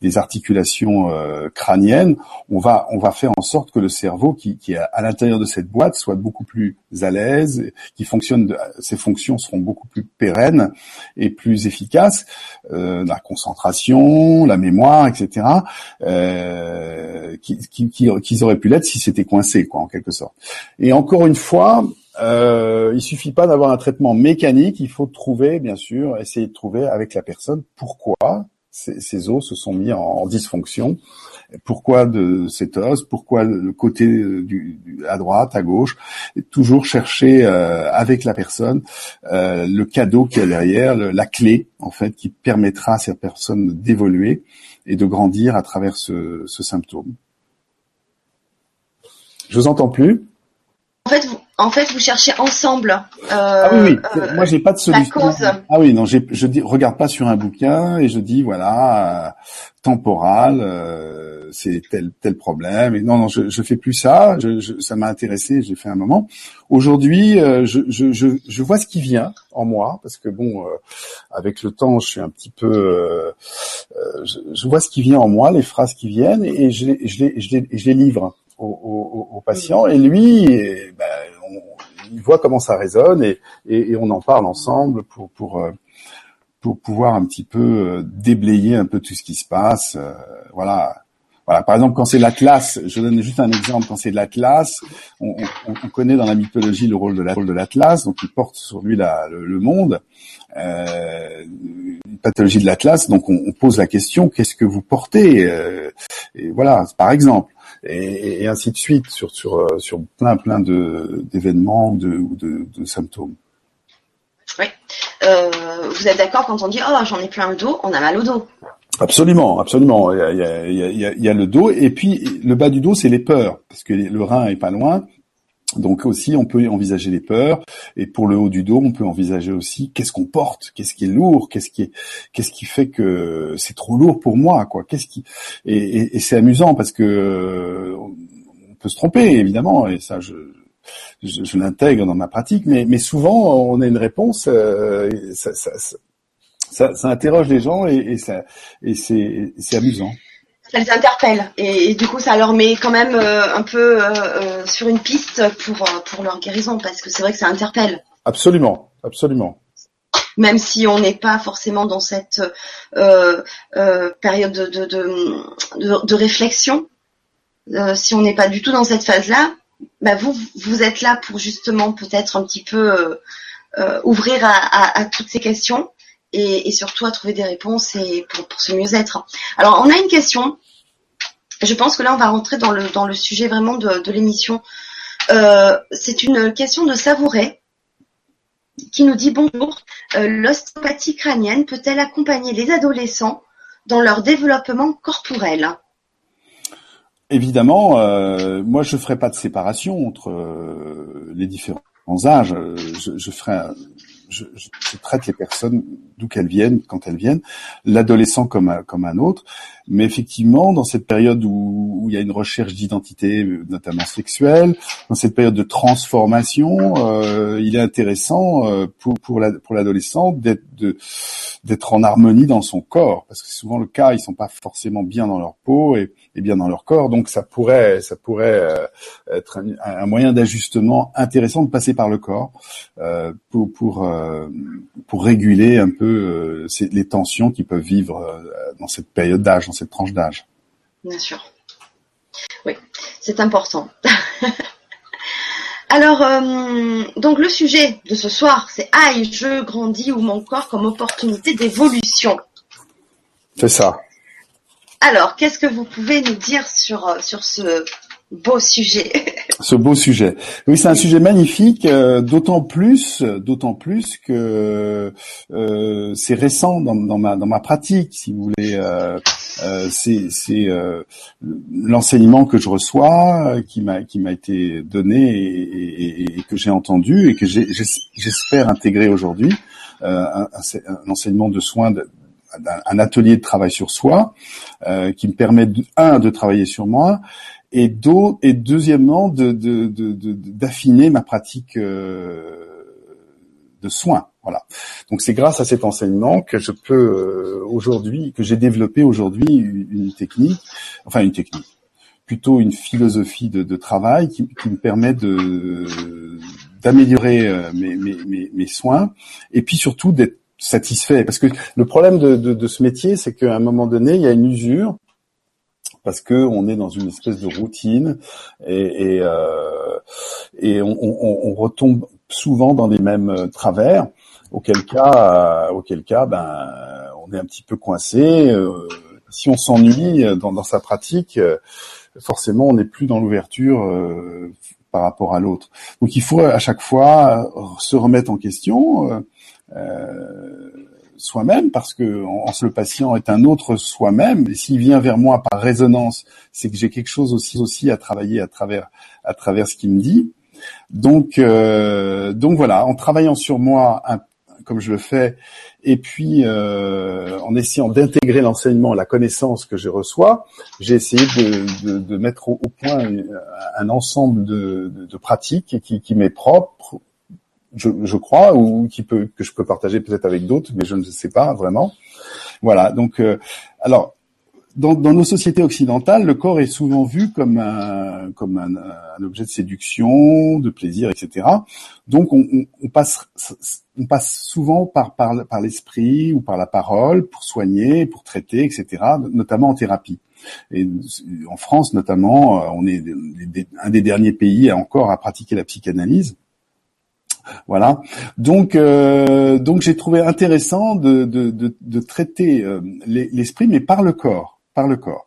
Speaker 2: des, articulations euh, crâniennes, on va on va faire en sorte que le cerveau qui, qui est à l'intérieur de cette boîte soit beaucoup plus à l'aise, qui fonctionne, ses fonctions seront beaucoup plus pérennes et plus efficaces, euh, la concentration, la mémoire, etc. Euh, qui, qui, qui, auraient pu l'être si c'était coincé, quoi, en quelque sorte. Et encore une fois, euh, il suffit pas d'avoir un traitement mécanique, il faut trouver, bien sûr, essayer de trouver avec la personne pourquoi ces, os se sont mis en, dysfonction, pourquoi de cet os, pourquoi le côté du, à droite, à gauche, toujours chercher euh, avec la personne euh, le cadeau qui est derrière, la clé en fait qui permettra à cette personne d'évoluer et de grandir à travers ce, ce symptôme. Je vous entends plus?
Speaker 1: En fait, vous cherchez ensemble.
Speaker 2: Euh, ah oui, oui. Euh, moi j'ai pas de solution. Ah oui, non, je dis, regarde pas sur un bouquin et je dis voilà, euh, temporal, c'est tel tel problème. Et non, non, je, je fais plus ça. Je, ça m'a intéressé, j'ai fait un moment. Aujourd'hui, euh, je, je, je, je, vois ce qui vient en moi, parce que bon, avec le temps, je suis un petit peu, je, je, vois ce qui vient en moi, les phrases qui viennent, et je, je, les, je, les, je les livre au, au, au patient. Et lui, ben, il voit comment ça résonne, et, et, on en parle ensemble pour pour pour pouvoir un petit peu euh, déblayer un peu tout ce qui se passe. Euh, voilà. Voilà. Par exemple, quand c'est l'Atlas, je donne juste un exemple. Quand c'est l'Atlas, on, on, on, connaît dans la mythologie le rôle de l'Atlas, donc il porte sur lui la, le, monde. Euh, pathologie de l'Atlas, donc on, pose la question qu'est-ce que vous portez euh, Et voilà, par exemple, et, et, ainsi de suite sur sur sur plein plein de d'événements ou de, de, de symptômes.
Speaker 1: Oui. Euh, vous êtes d'accord quand on dit oh j'en ai plein le dos, on a mal au dos.
Speaker 2: Absolument, absolument. Il y, a, il, y a, il y a, le dos et puis le bas du dos, c'est les peurs parce que le rein est pas loin. Donc aussi, on peut envisager les peurs. Et pour le haut du dos, on peut envisager aussi qu'est-ce qu'on porte, qu'est-ce qui est lourd, qu'est-ce qui est, qu'est-ce qui fait que c'est trop lourd pour moi, quoi. Qu'est-ce qui et, et, et c'est amusant parce que on peut se tromper évidemment. Et ça, je, je, je l'intègre dans ma pratique, mais, mais souvent on a une réponse, euh, ça, ça, ça, ça, interroge les gens et, et, et c'est amusant.
Speaker 1: Ça les interpelle. Et, et, du coup ça leur met quand même euh, un peu euh, euh sur une piste pour, euh, pour leur guérison parce que c'est vrai que ça interpelle.
Speaker 2: Absolument, absolument.
Speaker 1: Même si on n'est pas forcément dans cette euh, euh, période de, de, de, de réflexion, euh, si on n'est pas du tout dans cette phase-là, bah vous, vous êtes là pour justement peut-être un petit peu ouvrir à, à, à, toutes ces questions et, surtout à trouver des réponses et pour, pour se mieux être. Alors on a une question. Je pense que là on va rentrer dans le dans le sujet vraiment de, de l'émission. Euh, c'est une question de savourer qui nous dit bonjour. Euh, l'ostéopathie crânienne peut-elle accompagner les adolescents dans leur développement corporel?
Speaker 2: Évidemment, euh, moi je ferai pas de séparation entre les différents âges. Je ferai, je, je, traite les personnes d'où qu'elles viennent, quand elles viennent, l'adolescent comme un, comme un autre. Mais effectivement, dans cette période où, où il y a une recherche d'identité, notamment sexuelle, dans cette période de transformation, euh, il est intéressant euh, pour pour la, pour l'adolescent d'être d'être en harmonie dans son corps, parce que c'est souvent le cas, ils sont pas forcément bien dans leur peau et, et bien dans leur corps, donc ça pourrait ça pourrait euh, être un, un moyen d'ajustement intéressant de passer par le corps euh, pour pour euh, pour réguler un peu les tensions qu'ils peuvent vivre dans cette période d'âge cette tranche d'âge.
Speaker 1: Bien sûr. Oui, c'est important. Alors, euh, donc le sujet de ce soir, c'est Aïe, je grandis ou mon corps comme opportunité d'évolution?
Speaker 2: C'est ça.
Speaker 1: Alors, qu'est-ce que vous pouvez nous dire sur, euh, sur ce beau sujet
Speaker 2: Ce beau sujet. Oui, c'est un sujet magnifique, euh, d'autant plus, d'autant plus que euh, c'est récent dans, dans, ma dans ma pratique, si vous voulez. Euh, euh, c'est euh, l'enseignement que je reçois, qui m'a qui m'a été donné et, et, et que j'ai entendu et que j'espère intégrer aujourd'hui, un, un, enseignement de soins. Un atelier de travail sur soi qui me permet un de travailler sur moi et, et deuxièmement de, d'affiner ma pratique de soins. Voilà. Donc c'est grâce à cet enseignement que je peux euh, aujourd'hui, que j'ai développé aujourd'hui une, technique, enfin une technique, plutôt une philosophie de, travail qui, me permet de d'améliorer euh, mes, mes, mes, soins et puis surtout d'être satisfait. Parce que le problème de, de ce métier, c'est qu'à un moment donné, il y a une usure parce que on est dans une espèce de routine et, et, euh, et on, on, on, retombe souvent dans les mêmes travers auquel cas, euh, auquel cas, ben, on est un petit peu coincé. Euh, si on s'ennuie dans, dans, sa pratique, euh, forcément, on n'est plus dans l'ouverture par rapport à l'autre. Donc, il faut à chaque fois se remettre en question. Soi-même parce que en, le patient est un autre soi-même. Et s'il vient vers moi par résonance c'est que j'ai quelque chose aussi aussi à travailler à travers à travers ce qu'il me dit. Donc euh, donc voilà en travaillant sur moi comme je le fais, et puis euh, en essayant d'intégrer l'enseignement, la connaissance que je reçois, j'ai essayé de, de, mettre au, point un ensemble de, de pratiques qui, qui m'est propre, je, je, crois, ou qui peut que je peux partager peut-être avec d'autres, mais je ne sais pas vraiment. Voilà. Donc, euh, alors dans, dans, nos sociétés occidentales, le corps est souvent vu comme un, comme un, un objet de séduction, de plaisir, etc. Donc, on, on, passe, on passe souvent par, par, par l'esprit ou par la parole pour soigner, pour traiter, etc. Notamment en thérapie. Et en France, notamment, euh, on est un des derniers pays encore à pratiquer la psychanalyse. Voilà. Donc, euh, donc j'ai trouvé intéressant de, de, de, de traiter euh, l'esprit, mais par le corps par le corps.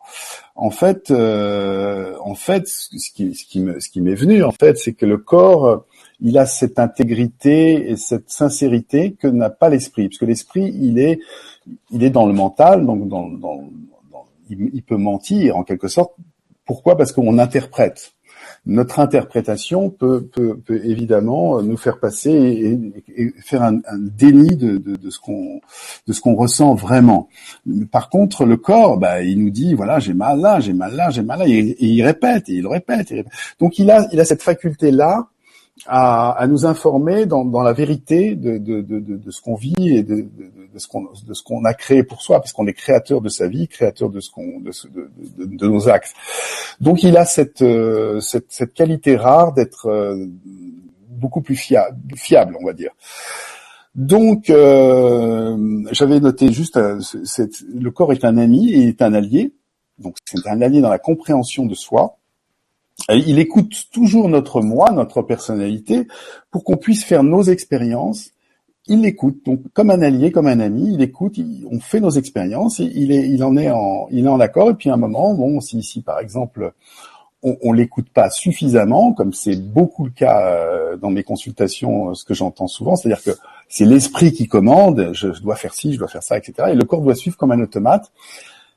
Speaker 2: En fait, euh, en fait, ce qui, ce qui me, ce qui m'est venu, en fait, c'est que le corps, il a cette intégrité et cette sincérité que n'a pas l'esprit, parce que l'esprit, il est, il est dans le mental, donc dans, dans, il, il, peut mentir en quelque sorte. Pourquoi? Parce qu'on interprète notre interprétation peut, peut, peut, évidemment nous faire passer et, faire un, déni de, de, de ce qu'on de ce qu'on ressent vraiment. Par contre, le corps, bah, il nous dit voilà, j'ai mal là, j'ai mal là, j'ai mal là, et, il répète, et il répète. Donc il a il a cette faculté là à, à, nous informer dans, dans la vérité de, de, de, de ce qu'on vit et de, de ce qu'on a créé pour soi, parce qu'on est créateur de sa vie, créateur de ce qu'on de, de, nos actes. Donc il a cette euh, cette, cette qualité rare d'être euh, beaucoup plus fiable, fiable, on va dire. Donc, euh, j'avais noté juste, euh, le corps est un ami et est un allié. Donc, c'est un allié dans la compréhension de soi. Il écoute toujours notre moi, notre personnalité, pour qu'on puisse faire nos expériences. Il l'écoute, donc comme un allié, comme un ami, il écoute, on fait nos expériences, il est, il en est en, il est en accord. Et puis à un moment, bon, si, si par exemple on, on l'écoute pas suffisamment, comme c'est beaucoup le cas euh, dans mes consultations, ce que j'entends souvent, c'est-à-dire que c'est l'esprit qui commande, je, je, dois faire ci, je dois faire ça, etc. Et le corps doit suivre comme un automate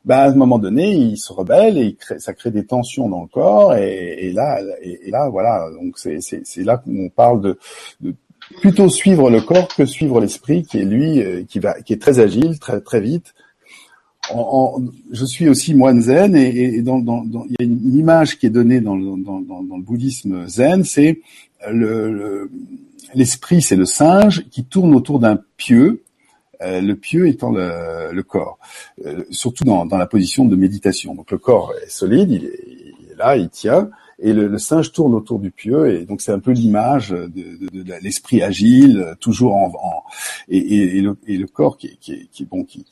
Speaker 2: ben, à un moment donné, il se rebelle et ça crée des tensions dans le corps. Et, là, et, là, voilà. Donc c'est là qu'on parle de, de, plutôt suivre le corps que suivre l'esprit, qui est lui, euh, qui est très agile, très très vite. Je suis aussi moine zen et, il y a une image qui est donnée dans, le bouddhisme zen, c'est le l'esprit, c'est le singe qui tourne autour d'un pieu euh, le pieu étant le, corps, euh, surtout dans, la position de méditation. Donc le corps est solide, il est, là, il tient, et le, singe tourne autour du pieu, et donc c'est un peu l'image de, l'esprit agile, toujours en, et, le, corps qui, est bon, qui,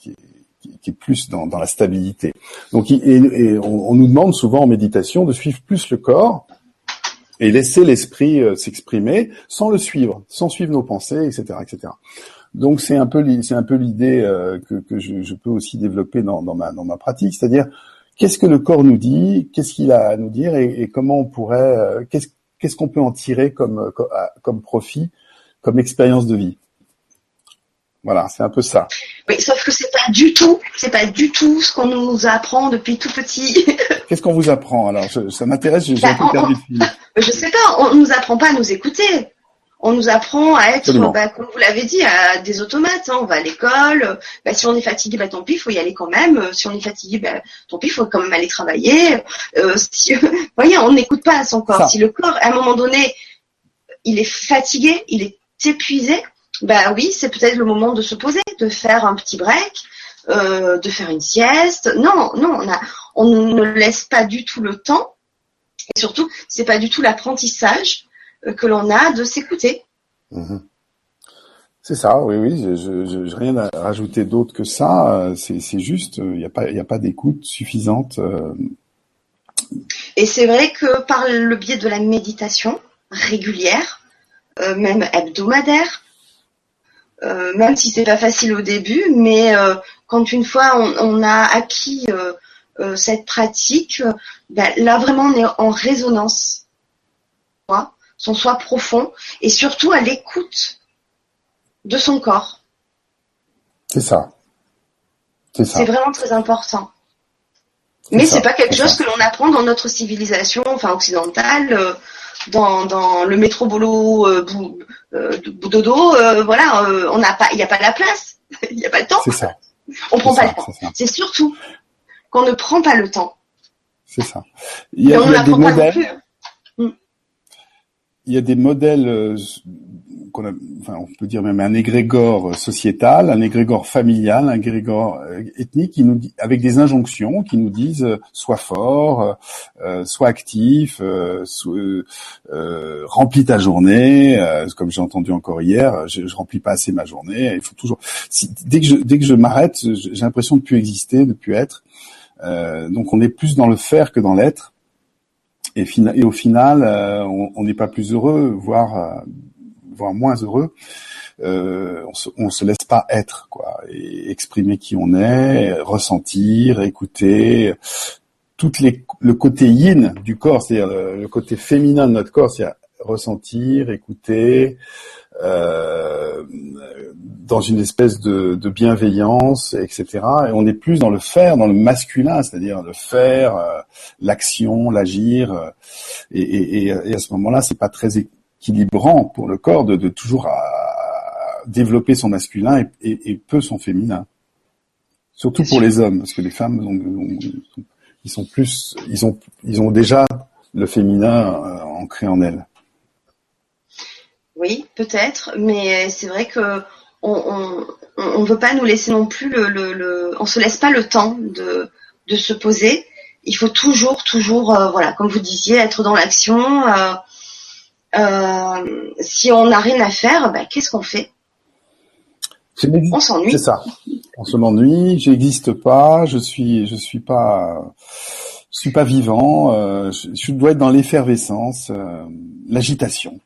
Speaker 2: est plus dans, la stabilité. Donc, et, on, nous demande souvent en méditation de suivre plus le corps et laisser l'esprit euh, s'exprimer sans le suivre, sans suivre nos pensées, etc., etc. Donc c'est un peu c'est un peu l'idée euh, que, que je, je, peux aussi développer dans, dans, ma dans ma pratique, c'est-à-dire qu'est-ce que le corps nous dit, qu'est-ce qu'il a à nous dire? Et, et comment on pourrait euh, qu'est-ce qu'est-ce qu'on peut en tirer comme comme profit, comme expérience de vie? Voilà, c'est un peu ça.
Speaker 1: Oui, sauf que c'est pas du tout, c'est pas du tout ce qu'on nous apprend depuis tout petit.
Speaker 2: Qu'est-ce qu'on vous apprend? Alors Ça m'intéresse, j'ai un peu perdu
Speaker 1: Je sais pas, on nous apprend pas à nous écouter on nous apprend à être, bah, comme vous l'avez dit, à des automates. Hein. On va à l'école. Bah, si on est fatigué, bah, tant pis, il faut y aller quand même. Si on est fatigué, bah, tant pis, il faut quand même aller travailler. Euh, vous voyez, on n'écoute pas à son corps. Si le corps, à un moment donné, il est fatigué, il est épuisé, bah oui, c'est peut-être le moment de se poser, de faire un petit break, euh, de faire une sieste. Non, non, on, a, on ne laisse pas du tout le temps. Et surtout, c'est pas du tout l'apprentissage que l'on a de s'écouter.
Speaker 2: Mhm. C'est ça, oui, oui. Je n'ai rien à rajouter d'autre que ça. C'est juste, il n'y a pas, a pas d'écoute suffisante. Euh.
Speaker 1: Et c'est vrai que par le biais de la méditation régulière, euh, même hebdomadaire, euh, même si c'est pas facile au début, mais quand une fois on, a acquis cette pratique, ben, là vraiment on est en résonance son soi profond et surtout à l'écoute de son corps.
Speaker 2: C'est ça.
Speaker 1: C'est vraiment très important. Mais c'est pas quelque chose que l'on apprend dans notre civilisation, enfin occidentale. Euh, dans, dans le métro boulot euh, bou, euh, dodo, euh, voilà, euh, on n'a pas, il n'y a pas la place, il n'y a pas le temps.
Speaker 2: C'est ça.
Speaker 1: On prend
Speaker 2: C'est
Speaker 1: pas
Speaker 2: ça,
Speaker 1: le temps.
Speaker 2: c'est ça.
Speaker 1: C'est surtout qu'on ne prend pas le temps.
Speaker 2: C'est ça. Il y a, il y a des modèles. Il y a des modèles euh, qu'on a, enfin, on peut dire même un égrégore sociétal, un égrégore familial, un égrégore euh, ethnique qui nous dit, avec des injonctions qui nous disent euh, sois fort, euh, sois actif, euh, euh, euh, remplis ta journée. euh, comme j'ai entendu encore hier, je, je remplis pas assez ma journée. Il faut toujours. si- dès que je dès que je m'arrête, j'ai l'impression de plus exister, de plus être. Euh, donc on est plus dans le faire que dans l'être. Et, au final, euh, on n'est pas plus heureux, voire, euh, voire moins heureux. Euh, on, se, se laisse pas être, quoi, et exprimer qui on est, ressentir, écouter, toutes les, le côté yin du corps, c'est-à-dire le côté féminin de notre corps, c'est-à-dire ressentir, écouter, euh, dans une espèce de, de bienveillance, etc. Et on est plus dans le faire, dans le masculin, c'est-à-dire le faire, euh, l'action, l'agir. euh, et, et, et, à ce moment-là, c'est pas très équilibrant pour le corps de, de toujours à, développer son masculin et, et, peu son féminin. Surtout pour les hommes, parce que les femmes, ont, ils sont plus, ils ont, ils ont déjà le féminin ancré en elles.
Speaker 1: Oui, peut-être, mais c'est vrai que on, on, on veut pas nous laisser non plus le, le, le- on se laisse pas le temps de, de se poser. Il faut toujours, toujours, euh, voilà, comme vous disiez, être dans l'action. euh, euh, si on n'a rien à faire, ben, qu'est-ce qu'on fait? On s'ennuie.
Speaker 2: C'est ça. On se m'ennuie, j'existe pas, je suis, je suis pas, je suis pas vivant, euh, je, je dois être dans l'effervescence, euh, l'agitation.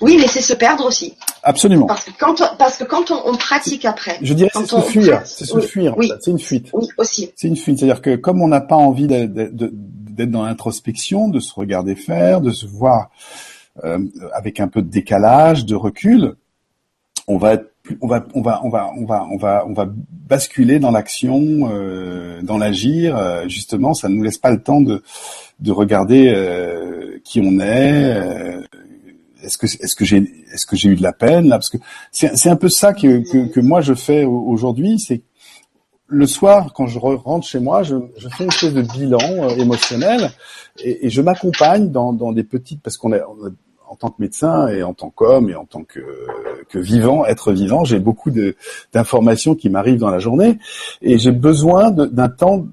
Speaker 1: Oui, mais c'est se perdre aussi,
Speaker 2: Absolument.
Speaker 1: parce que quand, on- parce que quand on, on pratique après,
Speaker 2: Je dirais c'est se fuir, c'est se fuir,
Speaker 1: oui.
Speaker 2: c'est une fuite.
Speaker 1: oui aussi.
Speaker 2: C'est une fuite, c'est-à-dire que comme on n'a pas envie d'être dans l'introspection, de se regarder faire, de se voir euh, avec un peu de décalage, de recul, on va être on va on va on va on va on va on va basculer dans l'action, euh, dans l'agir. euh, justement, ça ne nous laisse pas le temps de de regarder euh, qui on est. est-ce que j'ai eu de la peine là? Parce que c'est un peu ça que moi je fais au- aujourd'hui c'est le soir, quand je re- rentre chez moi, je, fais une espèce de bilan euh, émotionnel et, et je m'accompagne dans, des petites, parce qu'on est en tant que médecin et en tant qu'homme et en tant que, vivant, être vivant, j'ai beaucoup d'informations qui m'arrivent dans la journée et j'ai besoin d'un temps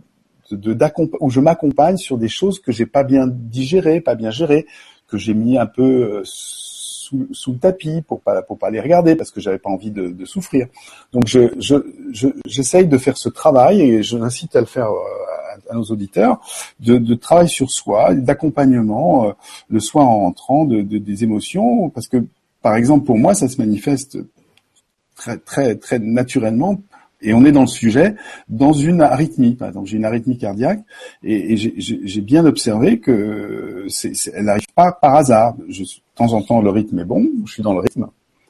Speaker 2: où je m'accompagne sur des choses que j'ai pas bien digérées, pas bien gérées, que j'ai mis un peu euh, sous, sous le tapis pour pas pour pas les regarder parce que j'avais pas envie de, de souffrir. Donc je je je- j'essaye de faire ce travail et je l'incite à le faire euh, à, nos auditeurs de, de travail sur soi, d'accompagnement euh, le soir en rentrant de, de- des émotions parce que par exemple pour moi ça se manifeste très très très naturellement et on est dans le sujet dans une arythmie par exemple. J'ai une arythmie cardiaque et, j'ai- bien observé que n'arrive pas par hasard. Je, de temps en temps le rythme est bon je suis dans le rythme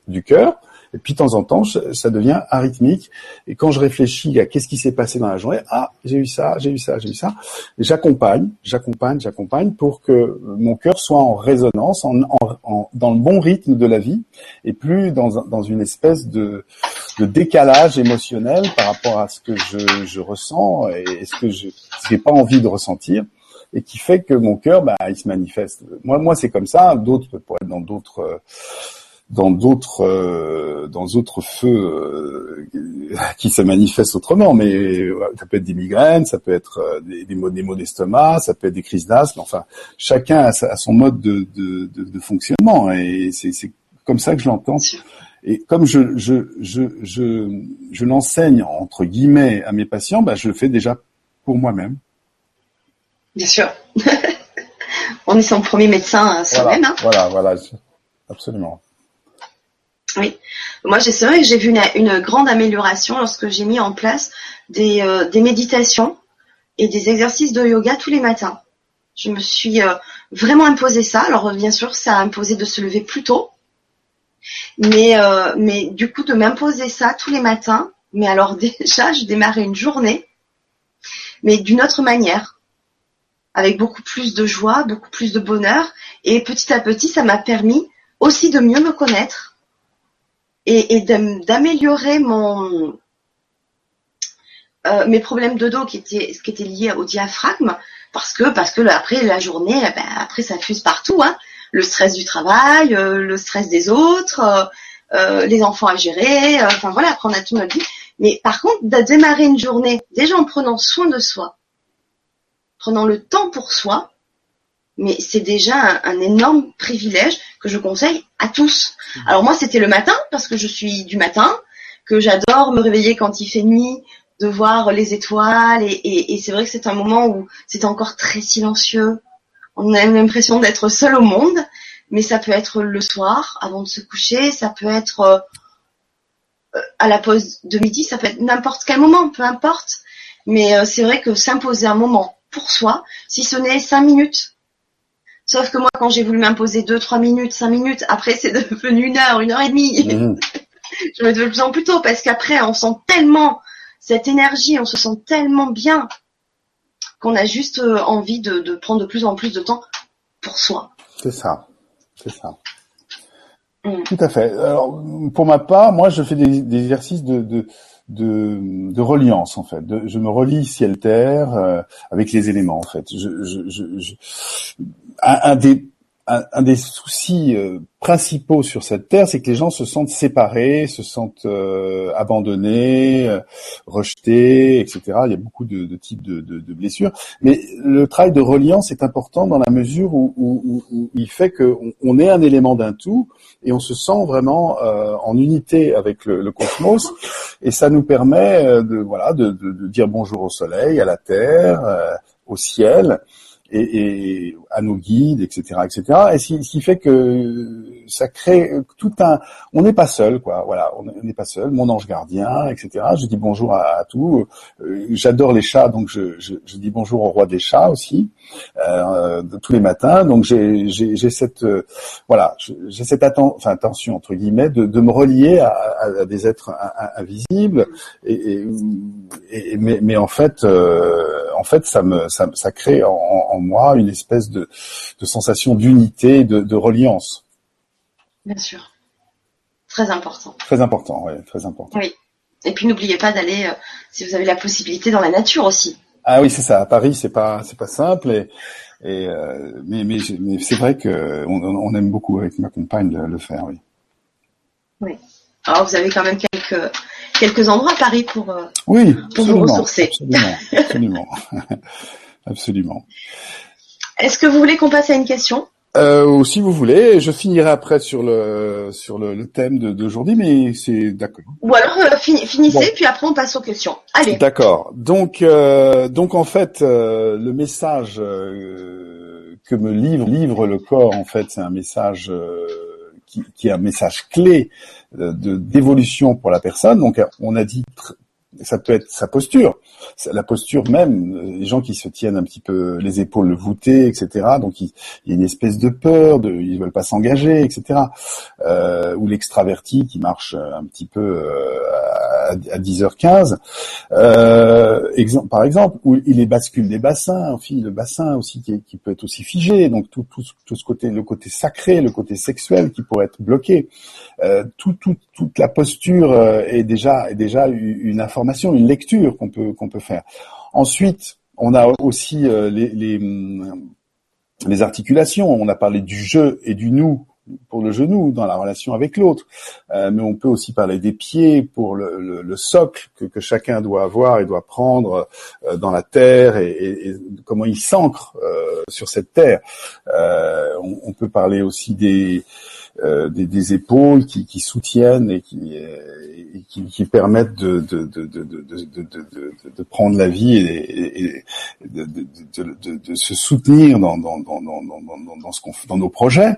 Speaker 2: du cœur et puis de temps en temps ça devient arythmique et quand je réfléchis à qu'est-ce qui s'est passé dans la journée ah j'ai eu ça j'ai eu ça j'ai eu ça j'accompagne j'accompagne j'accompagne pour que mon cœur soit en résonance en, en- dans le bon rythme de la vie et plus dans, dans une espèce de, de décalage émotionnel par rapport à ce que je, je ressens et ce que je n'ai pas envie de ressentir et qui fait que mon cœur, bah, il se manifeste. Moi, moi, c'est comme ça. D'autres pourraient être dans d'autres, euh, dans d'autres, euh, dans d'autres feux euh, qui se manifestent autrement. Mais euh, ça peut être des migraines, ça peut être euh, des, des maux, des maux d'estomac, ça peut être des crises d'asthme. Enfin, chacun a, son mode de, de, de, de fonctionnement et c'est c'est comme ça que je l'entends. Et comme je, je, je, je, je l'enseigne entre guillemets à mes patients, bah, je le fais déjà pour moi-même.
Speaker 1: Bien sûr. on est son premier médecin euh,
Speaker 2: Voilà,
Speaker 1: soi-même. hein.
Speaker 2: voilà, voilà, absolument.
Speaker 1: Oui. Moi, c'est vrai que j'ai vu une, une grande amélioration lorsque j'ai mis en place des, euh, des méditations et des exercices de yoga tous les matins. Je me suis euh, vraiment imposé ça. Alors, bien sûr, ça a imposé de se lever plus tôt. Mais, euh, mais du coup, de m'imposer ça tous les matins, mais alors déjà, je démarrais une journée, mais d'une autre manière. avec beaucoup plus de joie, beaucoup plus de bonheur. Et petit à petit, ça m'a permis aussi de mieux me connaître et, d'améliorer mon euh, mes problèmes de dos qui étaient qui étaient liés au diaphragme parce que parce que après la journée, eh ben, après ça fuse partout. Hein. Le stress du travail, euh, le stress des autres, euh, les enfants à gérer. enfin voilà, après on a tout notre vie. Mais par contre, de démarrer une journée déjà en prenant soin de soi, prenant le temps pour soi, mais c'est déjà un, énorme privilège que je conseille à tous. Mmh. Alors moi, c'était le matin parce que je suis du matin, que j'adore me réveiller quand il fait nuit, de voir les étoiles et, c'est vrai que c'est un moment où c'est encore très silencieux. On a l'impression d'être seul au monde, mais ça peut être le soir avant de se coucher, ça peut être euh, à la pause de midi, ça peut être n'importe quel moment, peu importe. Mais euh, c'est vrai que s'imposer un moment pour soi, si ce n'est cinq minutes. Sauf que moi, quand j'ai voulu m'imposer deux, trois minutes, cinq minutes, après c'est devenu une heure, une heure et demie. Mmh. je me de plus en plus tôt parce qu'après, on sent tellement cette énergie, on se sent tellement bien qu'on a juste euh, envie de, prendre de plus en plus de temps pour soi.
Speaker 2: C'est ça, c'est ça. Mmh. Tout à fait. Alors, pour ma part, moi, je fais des, exercices de, de, de reliance en fait. je me relie ciel-terre euh, avec les éléments en fait. Je, je, je, un, un, des un, des soucis euh, principaux sur cette terre, c'est que les gens se sentent séparés, se sentent euh, abandonnés, euh, rejetés, etc. Il y a beaucoup de, de types de, de, de, blessures. Mais le travail de reliance est important dans la mesure où, où, où, il fait qu'on on est un élément d'un tout et on se sent vraiment en unité avec le, le, cosmos. Et ça nous permet de voilà de, de, dire bonjour au soleil, à la terre, au ciel et, et, à nos guides, etc., etc. Et ce qui, fait que ça crée tout un. On n'est pas seul, quoi. Voilà, on n'est pas seul. Mon ange gardien, etc. Je dis bonjour à, à tout. Euh, j'adore les chats, donc je, je, je, dis bonjour au roi des chats aussi euh, tous les matins. Donc j'ai cette euh, voilà, j'ai cette atten enfin, attention entre guillemets de, de me relier à, à, des êtres invisibles. Et, et, mais, mais, en fait, euh, en fait, ça me ça, ça crée en, en moi une espèce de, de sensation d'unité, de, de reliance.
Speaker 1: Bien sûr. Très important.
Speaker 2: Très important, oui, très important.
Speaker 1: Oui. Et puis n'oubliez pas d'aller, euh, si vous avez la possibilité, dans la nature aussi.
Speaker 2: Ah oui, c'est ça. À Paris, c'est pas, c'est pas simple. Et, et euh, mais, mais, mais c'est vrai que on, on, aime beaucoup avec ma compagne le, le, faire, oui.
Speaker 1: Oui. Alors vous avez quand même quelques quelques endroits à Paris pour euh,
Speaker 2: oui,
Speaker 1: pour vous ressourcer.
Speaker 2: Absolument, absolument, absolument.
Speaker 1: Est-ce que vous voulez qu'on passe à une question?
Speaker 2: Euh, si vous voulez, je finirai après sur le sur le, le thème d'aujourd'hui, mais c'est d'accord.
Speaker 1: Ou alors euh, finissez, puis après on passe aux questions. Allez.
Speaker 2: D'accord. Donc euh, donc en fait, euh, le message euh, que me livre livre le corps, en fait, c'est un message qui, qui, est un message clé de d'évolution pour la personne. Donc on a dit ça peut être sa posture, la posture même, les gens qui se tiennent un petit peu les épaules voûtées, etc. Donc il, y a une espèce de peur, de, ils veulent pas s'engager, etc. Euh, ou l'extraverti qui marche un petit peu euh, à, 10h15. Euh, par exemple, où il est bascule des bassins, le bassin aussi qui, qui, peut être aussi figé, donc tout, tout, tout ce côté, le côté sacré, le côté sexuel qui pourrait être bloqué. Euh, tout, tout, toute la posture euh, est déjà est déjà une information, une lecture qu'on peut peut faire. Ensuite, on a aussi euh, les, les, les articulations. On a parlé du je et du nous pour le genou dans la relation avec l'autre, euh, mais on peut aussi parler des pieds pour le, le, le socle que, chacun doit avoir et doit prendre euh, dans la terre et, comment il s'ancre euh, sur cette terre. On, peut parler aussi des des, des, épaules qui, qui, soutiennent et qui, et qui, qui, permettent de, de, de, de, prendre la vie et, et de, se soutenir dans, dans, dans, dans, ce qu'on dans nos projets.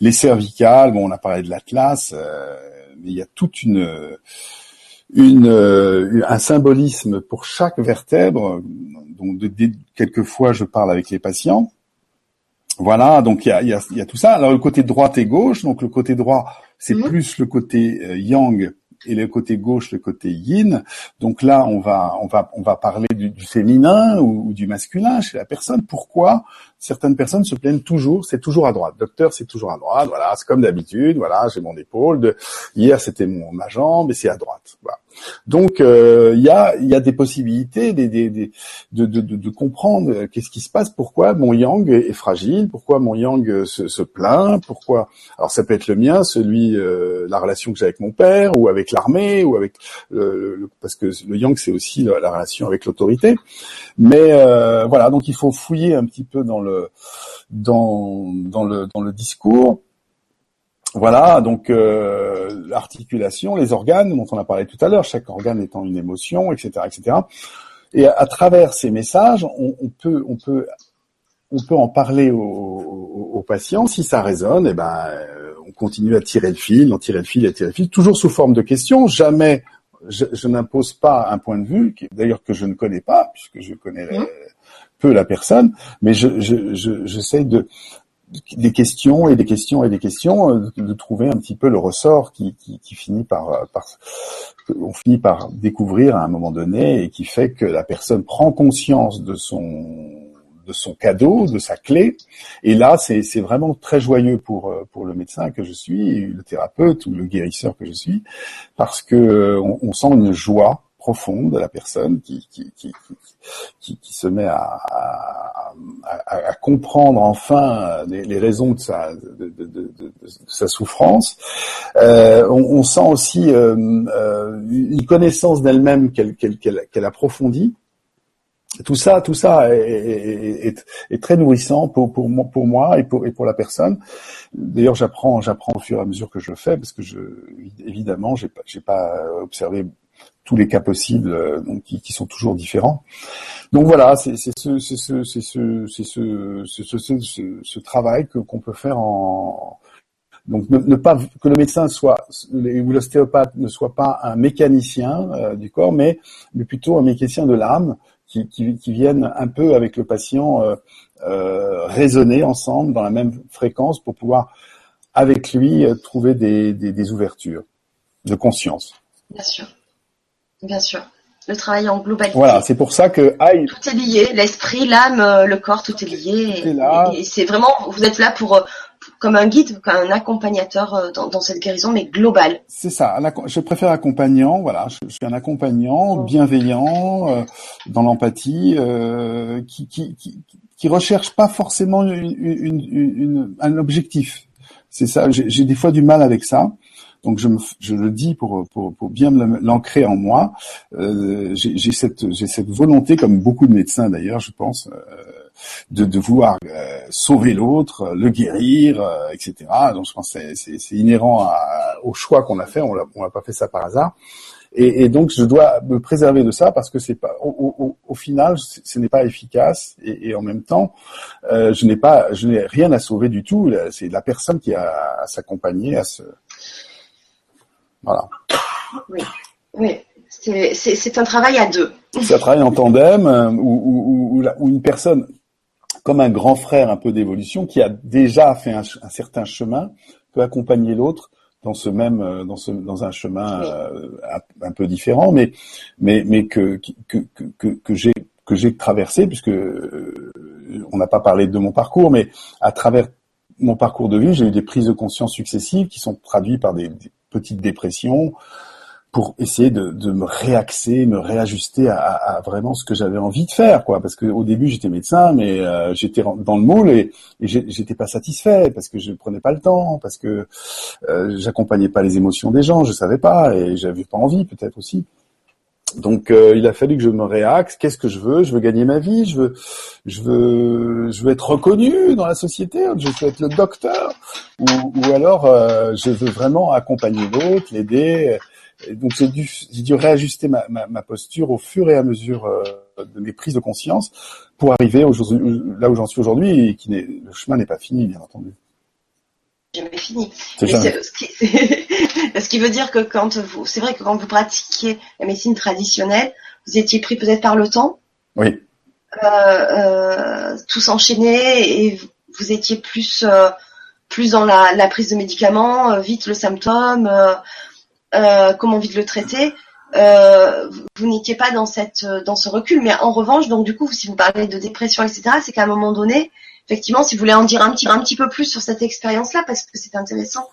Speaker 2: Les cervicales, bon, on a parlé de l'atlas, euh, mais il y a toute une une, un symbolisme pour chaque vertèbre. Donc, de, quelquefois, je parle avec les patients voilà, donc il y a, y, a, y a, tout ça. Alors le côté droite et gauche, donc le côté droit, c'est mhm. plus le côté euh, yang et le côté gauche, le côté yin. Donc là, on va, on va, on va parler du, féminin ou, du masculin chez la personne. Pourquoi? Certaines personnes se plaignent toujours, c'est toujours à droite. Docteur, c'est toujours à droite. Voilà, c'est comme d'habitude. Voilà, j'ai mon épaule. De, hier, c'était mon ma jambe et c'est à droite. Voilà. Donc euh, il y, a, y a des possibilités de, de, de, comprendre euh, qu'est-ce qui se passe, pourquoi mon yang est fragile, pourquoi mon yang se, se plaint, pourquoi. Alors ça peut être le mien, celui, euh, la relation que j'ai avec mon père ou avec l'armée ou avec le, parce que le yang c'est aussi la, relation avec l'autorité. Mais euh, voilà, donc il faut fouiller un petit peu dans le dans dans le dans le discours voilà, donc euh, l'articulation, les organes dont on a parlé tout à l'heure, chaque organe étant une émotion, etc., etc. Et à, travers ces messages, on, peut, on peut, on peut en parler aux, patients. Si ça résonne, eh ben, euh, on continue à tirer le fil, on tire le fil, à tirer le fil, toujours sous forme de questions. Jamais, je, n'impose pas un point de vue, d'ailleurs que je ne connais pas, puisque je connais mmh. Peu la personne, mais je, j'essaie de, des questions et des questions et des questions, euh, de, trouver un petit peu le ressort qui, qui, finit par, euh, par, on finit par découvrir à un moment donné et qui fait que la personne prend conscience de son de son cadeau, de sa clé. Et là, c'est vraiment très joyeux pour euh, pour le médecin que je suis, le thérapeute ou le guérisseur que je suis, parce que on sent une joie profonde de la personne qui, qui, qui, qui, se met à, à, comprendre enfin les, raisons de sa, de, de, sa souffrance. Euh, on, sent aussi euh, euh, une connaissance d'elle-même qu'elle qu'elle qu'elle approfondit. Tout ça, tout ça est, est, très nourrissant pour, pour, moi, pour moi et pour, et pour la personne. D'ailleurs, j'apprends, j'apprends au fur et à mesure que je fais, parce que je, évidemment, j'ai pas, j'ai pas observé tous les cas possibles, euh, donc qui, qui, sont toujours différents. Donc voilà, c'est ce, ce, ce, ce, travail que qu'on peut faire en donc ne, pas que le médecin soit ou l'ostéopathe ne soit pas un mécanicien euh, du corps, mais mais plutôt un mécanicien de l'âme qui, qui, qui vienne un peu avec le patient euh, euh, raisonner ensemble dans la même fréquence pour pouvoir avec lui trouver des, des, des ouvertures de conscience.
Speaker 1: Bien sûr. Bien sûr. Le travail en globalité.
Speaker 2: Voilà, c'est pour ça que
Speaker 1: tout est lié, l'esprit, l'âme, euh, le corps, tout est lié. Et, c'est vraiment, vous êtes là pour, euh, comme un guide, comme un accompagnateur euh, dans, cette guérison, mais globale.
Speaker 2: C'est ça. Je préfère accompagnant. Voilà, je, suis un accompagnant bienveillant, dans l'empathie, qui, qui, qui, qui recherche pas forcément une, un objectif. C'est ça. J'ai des fois du mal avec ça. Donc je, me, je le dis pour, pour, pour bien l'ancrer en moi. Euh, j'ai cette, cette volonté, comme beaucoup de médecins d'ailleurs, je pense, euh, de, de vouloir euh, sauver l'autre, le guérir, euh, etc. Donc je pense que c'est inhérent à, au choix qu'on a fait. On n'a pas fait ça par hasard. Et, et, donc je dois me préserver de ça parce que c'est pas au, au, au final ce n'est pas efficace et, et, en même temps euh, je n'ai pas je n'ai rien à sauver du tout c'est la personne qui a à s'accompagner à se voilà.
Speaker 1: Oui, oui. C'est un travail à deux.
Speaker 2: C'est un travail en tandem euh, où, une personne, comme un grand frère un peu d'évolution, qui a déjà fait un, certain chemin, peut accompagner l'autre dans ce même euh, dans ce dans un chemin euh, un peu différent mais mais mais que que que, que j'ai que j'ai traversé puisque on n'a pas parlé de mon parcours mais à travers mon parcours de vie j'ai eu des prises de conscience successives qui sont traduites par des petite dépression pour essayer de, me réaxer, me réajuster à, vraiment ce que j'avais envie de faire, quoi. Parce que au début j'étais médecin, mais euh, j'étais dans le moule et, et j'étais pas satisfait parce que je prenais pas le temps, parce que euh, j'accompagnais pas les émotions des gens, je savais pas et j'avais pas envie peut-être aussi. Donc euh, il a fallu que je me réaxe. Qu'est-ce que je veux? Je veux gagner ma vie. Je veux, je veux, je veux être reconnu dans la société. Je veux être le docteur. Ou, ou alors euh, je veux vraiment accompagner l'autre, l'aider. Donc j'ai dû, j'ai dû réajuster ma, ma, ma, posture au fur et à mesure euh, de mes prises de conscience pour arriver là où j'en suis aujourd'hui et qui n'est, le chemin n'est pas fini, bien entendu
Speaker 1: jamais fini. Ce, qui, veut dire que quand vous, c'est vrai que quand vous pratiquiez la médecine traditionnelle, vous étiez pris peut-être par le temps.
Speaker 2: Oui.
Speaker 1: Euh, euh, tous enchaînés et vous étiez plus euh, plus dans la, prise de médicaments, vite le symptôme. comment vite le traiter. Euh, vous n'étiez pas dans cette dans ce recul, mais en revanche, donc du coup, si vous parlez de dépression, etc., c'est qu'à un moment donné, effectivement, si vous voulez en dire un petit un petit peu plus sur cette expérience-là, parce que c'est intéressant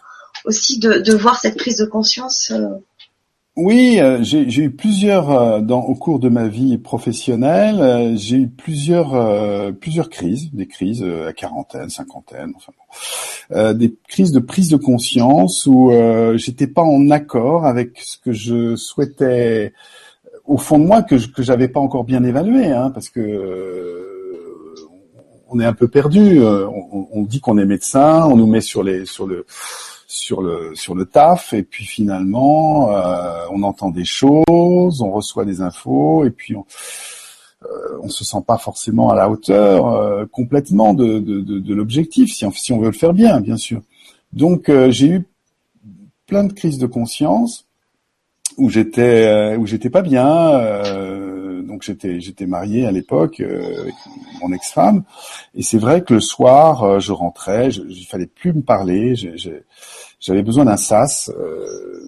Speaker 1: aussi de, de voir cette prise de conscience. Euh,
Speaker 2: oui, euh, j'ai eu plusieurs euh, dans au cours de ma vie professionnelle, j'ai eu plusieurs plusieurs crises, des crises à quarantaine, cinquantaine, enfin des crises de prise de conscience où j'étais pas en accord avec ce que je souhaitais au fond de moi que je, que j'avais pas encore bien évalué, hein, parce que on est un peu perdu. On, on dit qu'on est médecin, on nous met sur les sur le sur le sur le taf et puis finalement euh, on entend des choses, on reçoit des infos et puis on euh, on se sent pas forcément à la hauteur euh, complètement de, de, de, de l'objectif si on, si on veut le faire bien bien sûr. Donc euh, j'ai eu plein de crises de conscience où j'étais où j'étais pas bien j'étais j'étais marié à l'époque avec mon ex-femme et c'est vrai que le soir je rentrais il fallait plus me parler j'avais besoin d'un sas, euh,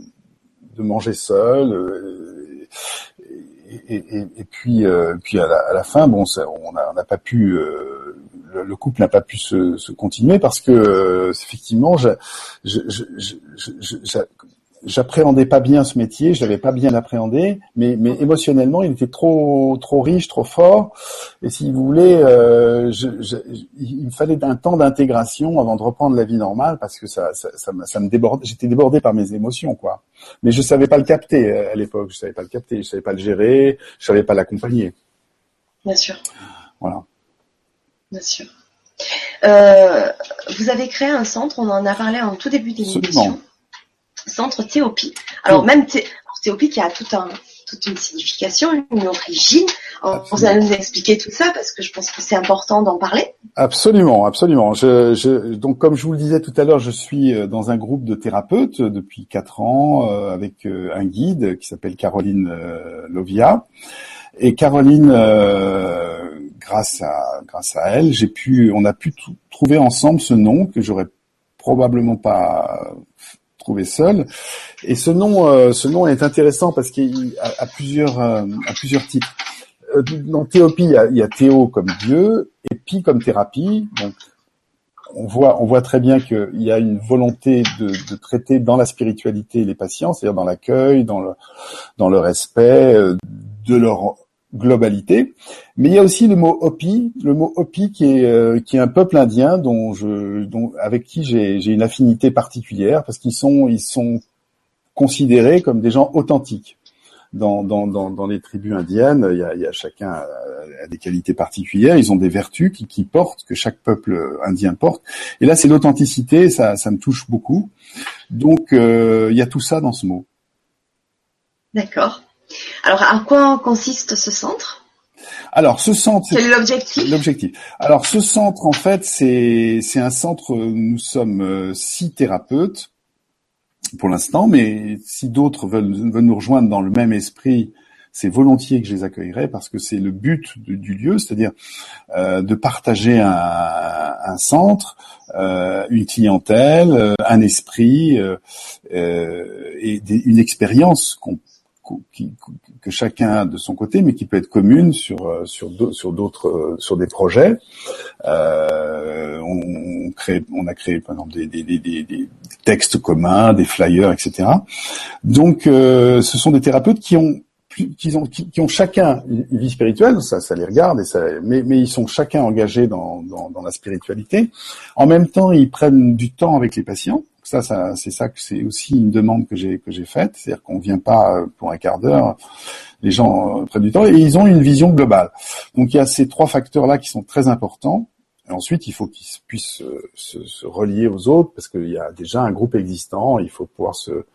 Speaker 2: de manger seul. Euh, et, et, et, puis, euh, puis à la, à la, fin, bon, on n'a pas pu, le, le, couple n'a pas pu se, se, continuer parce que effectivement, je, je, je, j'appréhendais pas bien ce métier, je l'avais pas bien appréhendé, mais, mais émotionnellement, il était trop trop riche, trop fort. Et si vous voulez, euh, je, je, il me fallait un temps d'intégration avant de reprendre la vie normale parce que ça, ça, ça, ça me déborde. J'étais débordé par mes émotions, quoi. Mais je savais pas le capter euh, à l'époque. Je savais pas le capter, je savais pas le gérer, je savais pas l'accompagner.
Speaker 1: Bien sûr.
Speaker 2: Voilà.
Speaker 1: Bien sûr. Euh, vous avez créé un centre, on en a parlé en tout début d'émission centre Théopie. Alors même Théopie qui a tout un, toute une signification, une origine. vous allez nous expliquer tout ça parce que je pense que c'est important d'en parler.
Speaker 2: Absolument, absolument. Je, je, donc comme je vous le disais tout à l'heure, je suis euh, dans un groupe de thérapeutes depuis quatre ans euh, avec euh, un guide qui s'appelle Caroline Lovia. Et Caroline, grâce à grâce à elle, j'ai pu, on a pu trouver ensemble ce nom que j'aurais probablement pas trouver seul. Et ce nom, euh, ce nom est intéressant parce qu'il a, plusieurs, euh, à plusieurs titres. Euh, dans Théopie, il y, a, il y, a, Théo comme Dieu et Pi comme thérapie. Donc, on voit, on voit très bien qu'il y a une volonté de, de, traiter dans la spiritualité les patients, c'est-à-dire dans l'accueil, dans le, dans le respect de leur globalité. Mais il y a aussi le mot Hopi, le mot Hopi qui est euh, qui est un peuple indien dont je dont avec qui j'ai j'ai une affinité particulière parce qu'ils sont ils sont considérés comme des gens authentiques. Dans, dans, dans, dans les tribus indiennes, il y a, il y a chacun a des qualités particulières, ils ont des vertus qui, qui portent, que chaque peuple indien porte. Et là, c'est l'authenticité, ça, ça me touche beaucoup. Donc, euh, il y a tout ça dans ce mot.
Speaker 1: D'accord. Alors, à quoi consiste ce centre?
Speaker 2: Alors, ce centre.
Speaker 1: Quel est l'objectif
Speaker 2: L'objectif. Alors, ce centre, en fait, c'est c'est un centre. Nous sommes euh, six thérapeutes pour l'instant, mais si d'autres veulent, veulent nous rejoindre dans le même esprit, c'est volontiers que je les accueillerai parce que c'est le but du lieu, c'est-à-dire euh, de partager un, un centre, euh, une clientèle, un esprit euh, et des, une expérience qu'on que chacun a de son côté, mais qui peut être commune sur euh, sur sur d'autres euh, sur des projets. Euh, on, crée, on a créé par exemple des, des, des, des, textes communs, des flyers, etc. Donc, ce sont des thérapeutes qui ont qui ont, qui, ont chacun une vie spirituelle, ça, ça les regarde, et ça, mais, mais ils sont chacun engagés dans, dans, dans la spiritualité. En même temps, ils prennent du temps avec les patients ça, ça c'est ça que c'est aussi une demande que j'ai que j'ai faite, c'est-à-dire qu'on vient pas euh, pour un quart d'heure, les gens euh, prennent du temps et ils ont une vision globale. Donc il y a ces trois facteurs là qui sont très importants. Ensuite, il faut qu'ils puissent euh, se, se, relier aux autres parce qu'il y a déjà un groupe existant. Il faut pouvoir se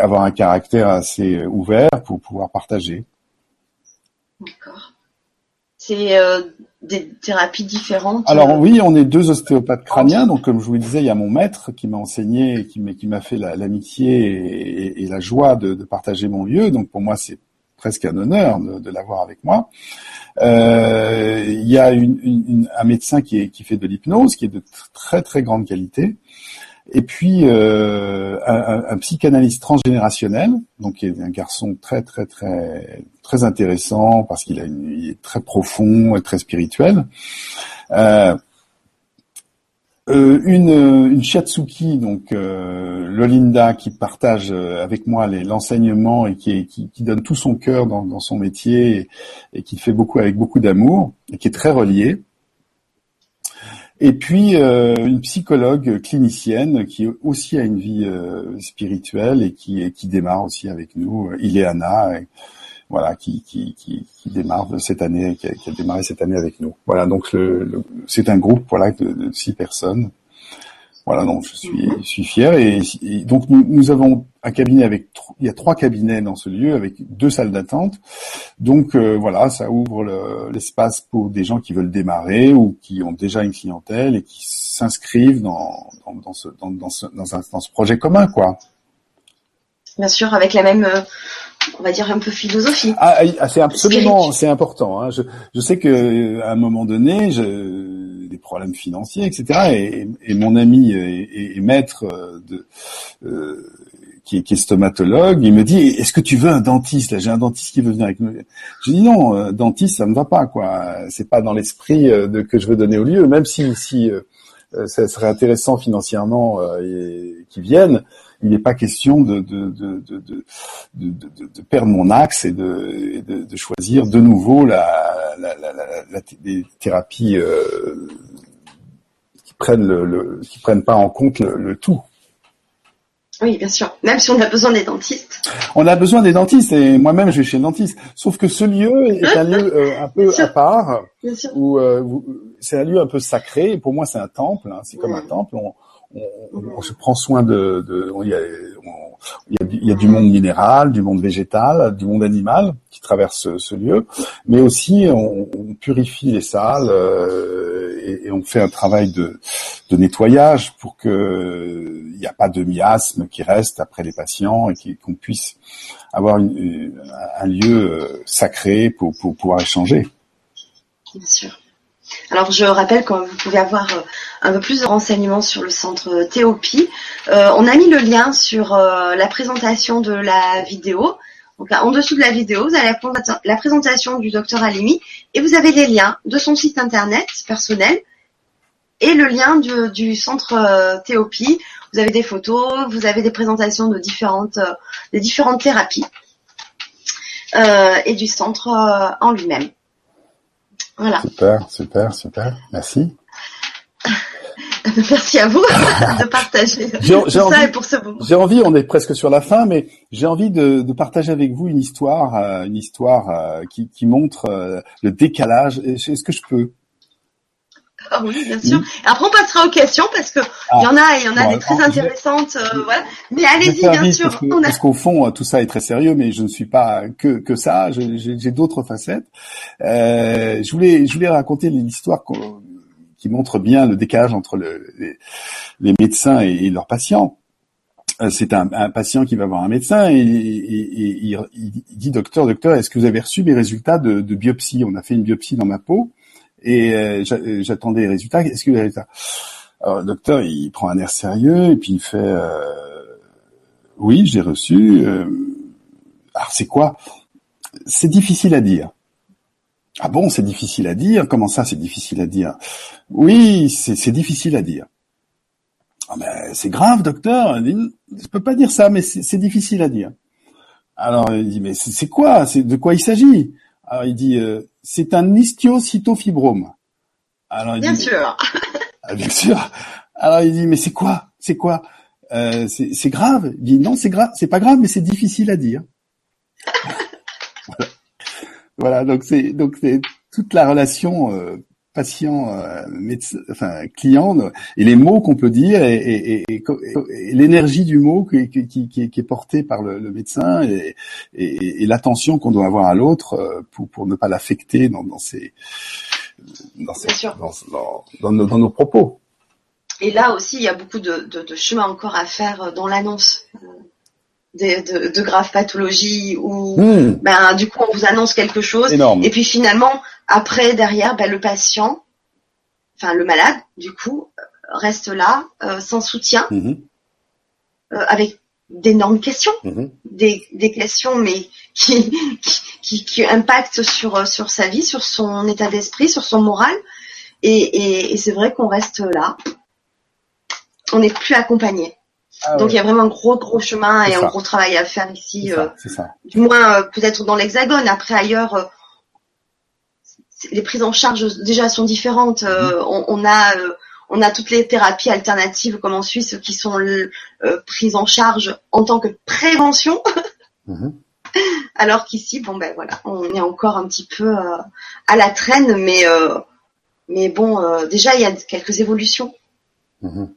Speaker 2: avoir un caractère assez ouvert pour pouvoir partager.
Speaker 1: D'accord. C'est euh, des thérapies différentes.
Speaker 2: Alors euh, oui, on est deux ostéopathes crâniens. Donc comme je vous le disais, il y a mon maître qui m'a enseigné, qui m'a qui m'a fait l'amitié et, la joie de, partager mon lieu. Donc pour moi, c'est presque un honneur de, l'avoir avec moi. Euh, il y a une, un médecin qui, est, qui fait de l'hypnose, qui est de très très grande qualité. Et puis un, un, psychanalyste transgénérationnel, donc qui est un garçon très très très très intéressant parce qu'il a une, il est très profond et très spirituel. Euh, euh, une, une shiatsuki, donc euh, Lolinda, qui partage euh, avec moi l'enseignement et qui, qui, qui, donne tout son cœur dans, dans son métier et, qui fait beaucoup avec beaucoup d'amour et qui est très reliée. Et puis euh, une psychologue clinicienne qui aussi a une vie spirituelle et qui, qui démarre aussi avec nous, Ileana voilà, qui, qui, qui, qui, démarre cette année, qui a, qui a, démarré cette année avec nous. Voilà, donc le, c'est un groupe voilà de, de, six personnes. Voilà, donc je suis, je suis fier et, donc nous, nous, avons un cabinet avec il y a trois cabinets dans ce lieu avec deux salles d'attente. Donc euh, voilà, ça ouvre l'espace pour des gens qui veulent démarrer ou qui ont déjà une clientèle et qui s'inscrivent dans dans, dans, ce, dans, dans, ce, dans, un, dans ce projet commun quoi.
Speaker 1: Bien sûr, avec la même euh, on va dire un peu philosophie.
Speaker 2: Ah, ah c'est absolument, c'est important. Hein. Je, je, sais que à un moment donné, je, problèmes financiers, etc. Et, et mon ami est, maître de, euh, qui, est, qui, est, stomatologue, il me dit Est-ce que tu veux un dentiste? J'ai un dentiste qui veut venir avec nous. Je dis non, euh, dentiste, ça me va pas, quoi. C'est pas dans l'esprit euh, de que je veux donner au lieu, même si si euh, ça serait intéressant financièrement euh, qu'ils viennent il n'est pas question de, de, de, de, perdre mon axe et de, de, choisir de nouveau la, la, la, la les thérapies euh, prennent le, qui prennent pas en compte le, tout.
Speaker 1: Oui, bien sûr. Même si on a besoin des dentistes.
Speaker 2: On a besoin des dentistes et moi-même je vais chez le dentiste. Sauf que ce lieu est un lieu euh, un peu à part, où euh, c'est un lieu un peu sacré. Pour moi, c'est un temple. Hein. c'est comme un temple. On, on, se prend soin de, de il, y a, du monde minéral, du monde végétal, du monde animal qui traverse ce, lieu, mais aussi on, purifie les salles euh, et, on fait un travail de, nettoyage pour que il n'y a pas de miasme qui reste après les patients et qu'on puisse avoir un lieu euh, sacré pour, pour pouvoir échanger.
Speaker 1: Bien sûr. Alors je rappelle que vous pouvez avoir euh, un peu plus de renseignements sur le centre euh, Théopie. Euh, on a mis le lien sur la présentation de la vidéo. Donc en dessous de la vidéo, vous avez la, présentation du docteur Alimi et vous avez les liens de son site internet personnel et le lien du, centre Théopie. Vous avez des photos, vous avez des présentations de différentes, des différentes thérapies et du centre en lui-même. Voilà.
Speaker 2: Super, super, super. Merci.
Speaker 1: Merci à vous de partager j'ai,
Speaker 2: envie, pour ce J'ai envie, on est presque sur la fin, mais j'ai envie de, de, partager avec vous une histoire, euh, une histoire euh, qui, qui, montre euh, le décalage. Est-ce que je peux
Speaker 1: ah oui, bien sûr. Après, on passera aux questions parce que il y en a, il y en a des très intéressantes, euh, voilà. Mais allez-y, bien sûr.
Speaker 2: Parce, que, parce qu'au fond, tout ça est très sérieux, mais je ne suis pas que que ça. J'ai d'autres facettes. Euh, je voulais, je voulais raconter l'histoire qui montre bien le décalage entre le, les, médecins et, leurs patients. Euh, c'est un, un, patient qui va voir un médecin et, et, il, dit docteur, docteur, est-ce que vous avez reçu mes résultats de, de biopsie? On a fait une biopsie dans ma peau et euh, euh, j'attendais les résultats. Est-ce que les résultats? Alors le docteur, il prend un air sérieux et puis il fait euh, oui, j'ai reçu. alors c'est quoi? C'est difficile à dire. Ah bon, c'est difficile à dire? Comment ça, c'est difficile à dire? Oui, c'est difficile à dire. Ah mais c'est grave, docteur. Je peux pas dire ça, mais c'est difficile à dire. Alors il dit mais c'est quoi? C'est de quoi il s'agit? Alors il dit c'est un histiocytofibrome.
Speaker 1: Alors, il bien sûr.
Speaker 2: Ah, bien sûr. Alors il dit mais c'est quoi? C'est quoi? Euh, C'est grave? Il dit non c'est grave, c'est pas grave mais c'est difficile à dire. voilà. donc c'est donc c'est toute la relation euh, patient, euh, médecin, enfin client, et les mots qu'on peut dire et, l'énergie du mot qui, qui, est portée par le, médecin et, l'attention qu'on doit avoir à l'autre euh, pour, pour ne pas l'affecter dans, dans, ses, dans, dans, nos, propos.
Speaker 1: Et là aussi, il y a beaucoup de, de, chemin encore à faire dans l'annonce. De, de, graves pathologies ou hmm. ben du coup on vous annonce quelque chose et puis finalement après derrière ben, le patient enfin le malade du coup reste là, euh, sans soutien,
Speaker 2: Mhm.
Speaker 1: euh, avec d'énormes questions,
Speaker 2: Mhm.
Speaker 1: des, des questions mais qui, qui, qui impactent sur, sur sa vie, sur son état d'esprit, sur son moral. Et, et, et c'est vrai qu'on reste là. On n'est plus accompagné.
Speaker 2: Ah
Speaker 1: Donc
Speaker 2: ouais,
Speaker 1: il y a vraiment un gros gros chemin et un gros travail à faire ici, euh,
Speaker 2: ça, c'est ça.
Speaker 1: du moins euh, peut-être dans l'Hexagone. Après ailleurs, euh, les prises en charge déjà sont différentes. Euh, on, on a euh, on a toutes les thérapies alternatives comme en Suisse qui sont euh, prises en charge en tant que prévention,
Speaker 2: Mhm.
Speaker 1: alors qu'ici bon ben voilà, on est encore un petit peu euh, à la traîne, mais euh, mais bon euh, déjà il y a quelques évolutions.
Speaker 2: Mhm.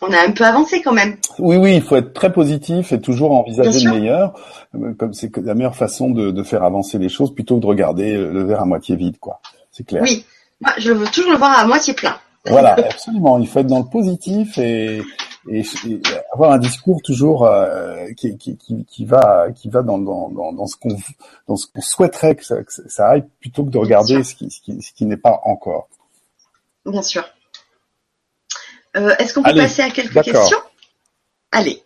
Speaker 1: On a un peu avancé quand même.
Speaker 2: Oui, oui, il faut être très positif et toujours envisager le meilleur, euh, comme c'est la meilleure façon de, de faire avancer les choses plutôt que de regarder le verre à moitié vide, quoi. C'est clair.
Speaker 1: Oui, moi je veux toujours le voir à moitié plein.
Speaker 2: Voilà, absolument. Il faut être dans le positif et, et, et avoir un discours toujours euh, qui, qui, qui, qui va qui va dans, dans, dans, dans ce qu'on dans ce qu'on souhaiterait que ça, que ça aille plutôt que de regarder ce qui, ce qui, ce qui n'est pas encore.
Speaker 1: Bien sûr. Euh, Est-ce qu'on peut
Speaker 2: Allez,
Speaker 1: passer à quelques questions? Allez.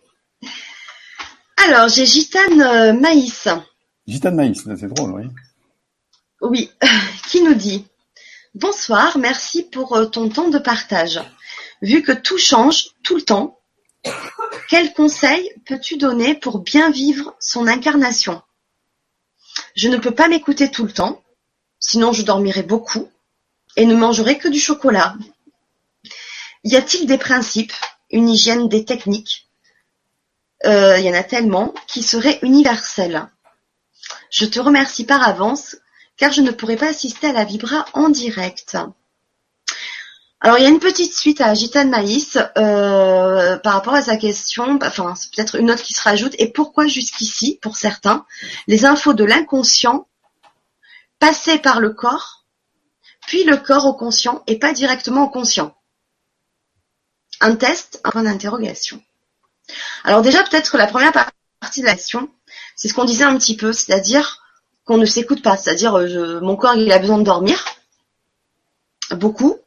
Speaker 1: Alors, j'ai Gitane euh, Maïs,
Speaker 2: Gitane Maïs, c'est drôle, oui.
Speaker 1: oui, qui nous dit Bonsoir, merci pour euh, ton temps de partage. Vu que tout change tout le temps, quels conseils peux-tu donner pour bien vivre son incarnation? Je ne peux pas m'écouter tout le temps, sinon je dormirai beaucoup et ne mangerai que du chocolat. Y a-t-il des principes, une hygiène, des techniques? Euh, Il y en a tellement qui seraient universels. Je te remercie par avance car je ne pourrai pas assister à la Vibra en direct. Alors il y a une petite suite à Gitane Maïs euh, par rapport à sa question, enfin c'est peut-être une autre qui se rajoute, et pourquoi jusqu'ici, pour certains, les infos de l'inconscient passaient par le corps, puis le corps au conscient et pas directement au conscient Un test, un point d'interrogation. Alors déjà peut-être la première partie de la question, c'est ce qu'on disait un petit peu, c'est-à-dire qu'on ne s'écoute pas, c'est-à-dire euh, mon corps il a besoin de dormir, beaucoup,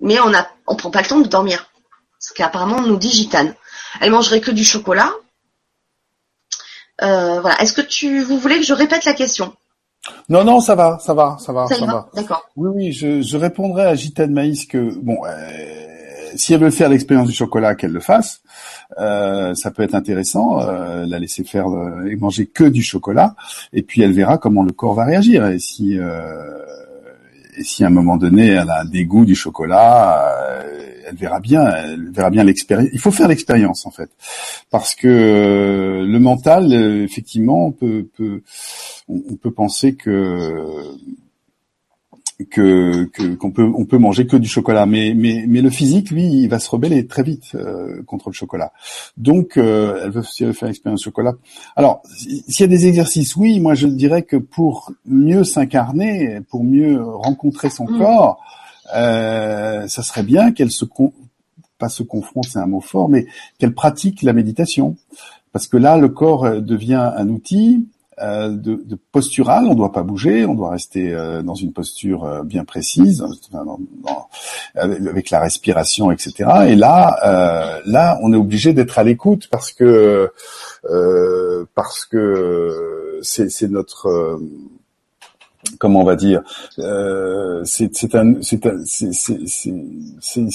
Speaker 1: mais on on prend pas le temps de dormir. Ce qu'apparemment nous dit Gitane. Elle mangerait que du chocolat. Euh, voilà. Est-ce que tu, vous voulez que je répète la question?
Speaker 2: Non, non, ça va, ça va, ça va,
Speaker 1: Ça va,
Speaker 2: va.
Speaker 1: d'accord.
Speaker 2: Oui, oui, je, je répondrai à Gitane Maïs que bon, euh, si elle veut faire l'expérience du chocolat, qu'elle le fasse. Euh, ça peut être intéressant, euh, la laisser faire euh, et manger que du chocolat, et puis elle verra comment le corps va réagir. Et si euh, et si à un moment donné elle a un dégoût du chocolat, euh, elle verra bien, elle verra bien l'expérience. Il faut faire l'expérience en fait, parce que euh, le mental, effectivement, peut, peut on, on peut penser que que qu'on peut on peut manger que du chocolat. Mais mais mais le physique lui il va se rebeller très vite euh, contre le chocolat. Donc euh, elle veut si elle veut faire l'expérience chocolat. Alors si- s'il y a des exercices oui moi je dirais que pour mieux s'incarner pour mieux rencontrer son
Speaker 1: Mm.
Speaker 2: corps euh, ça serait bien qu'elle se con- pas se confronte c'est un mot fort mais qu'elle pratique la méditation. Parce que là le corps euh, devient un outil euh, de, de postural, on ne doit pas bouger, on doit rester euh, dans une posture euh, bien précise, avec, la respiration, etc. Et là, euh, là, on est obligé d'être à l'écoute parce que euh, parce que c'est notre euh, comment on va dire euh, c'est un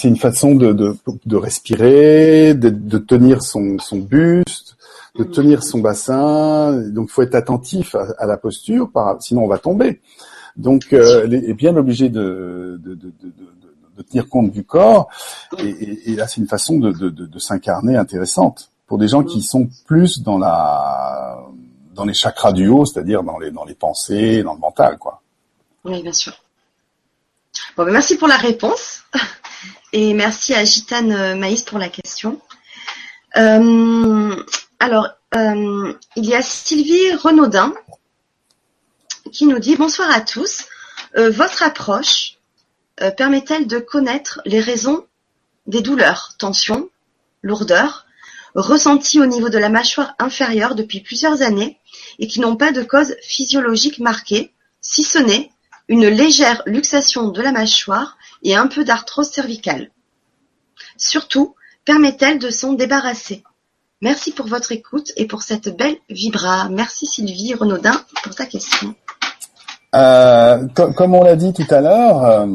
Speaker 2: une façon de de, de respirer, de, de tenir son son buste, de tenir son bassin. Donc, il faut être attentif à, la posture, sinon on va tomber. Donc, euh, elle est bien obligée de, de, de, de, tenir compte du corps. Et, là, c'est une façon de s'incarner intéressante pour des gens qui sont plus dans la dans les chakras du haut, c'est-à-dire dans les dans les pensées, dans le mental, quoi.
Speaker 1: Oui, bien sûr. Bon, ben, merci pour la réponse. Et merci à Gitane euh, Maïs pour la question. Euh, alors, euh, il y a Sylvie Renaudin qui nous dit Bonsoir à tous. Euh, votre approche euh, permet-elle de connaître les raisons des douleurs, tensions, lourdeurs, ressenties au niveau de la mâchoire inférieure depuis plusieurs années et qui n'ont pas de cause physiologique marquée, si ce n'est une légère luxation de la mâchoire et un peu d'arthrose cervicale? Surtout, permet-elle de s'en débarrasser? Merci pour votre écoute et pour cette belle vibra. Merci Sylvie Renaudin pour ta question.
Speaker 2: Euh, comme on l'a dit tout à l'heure, euh,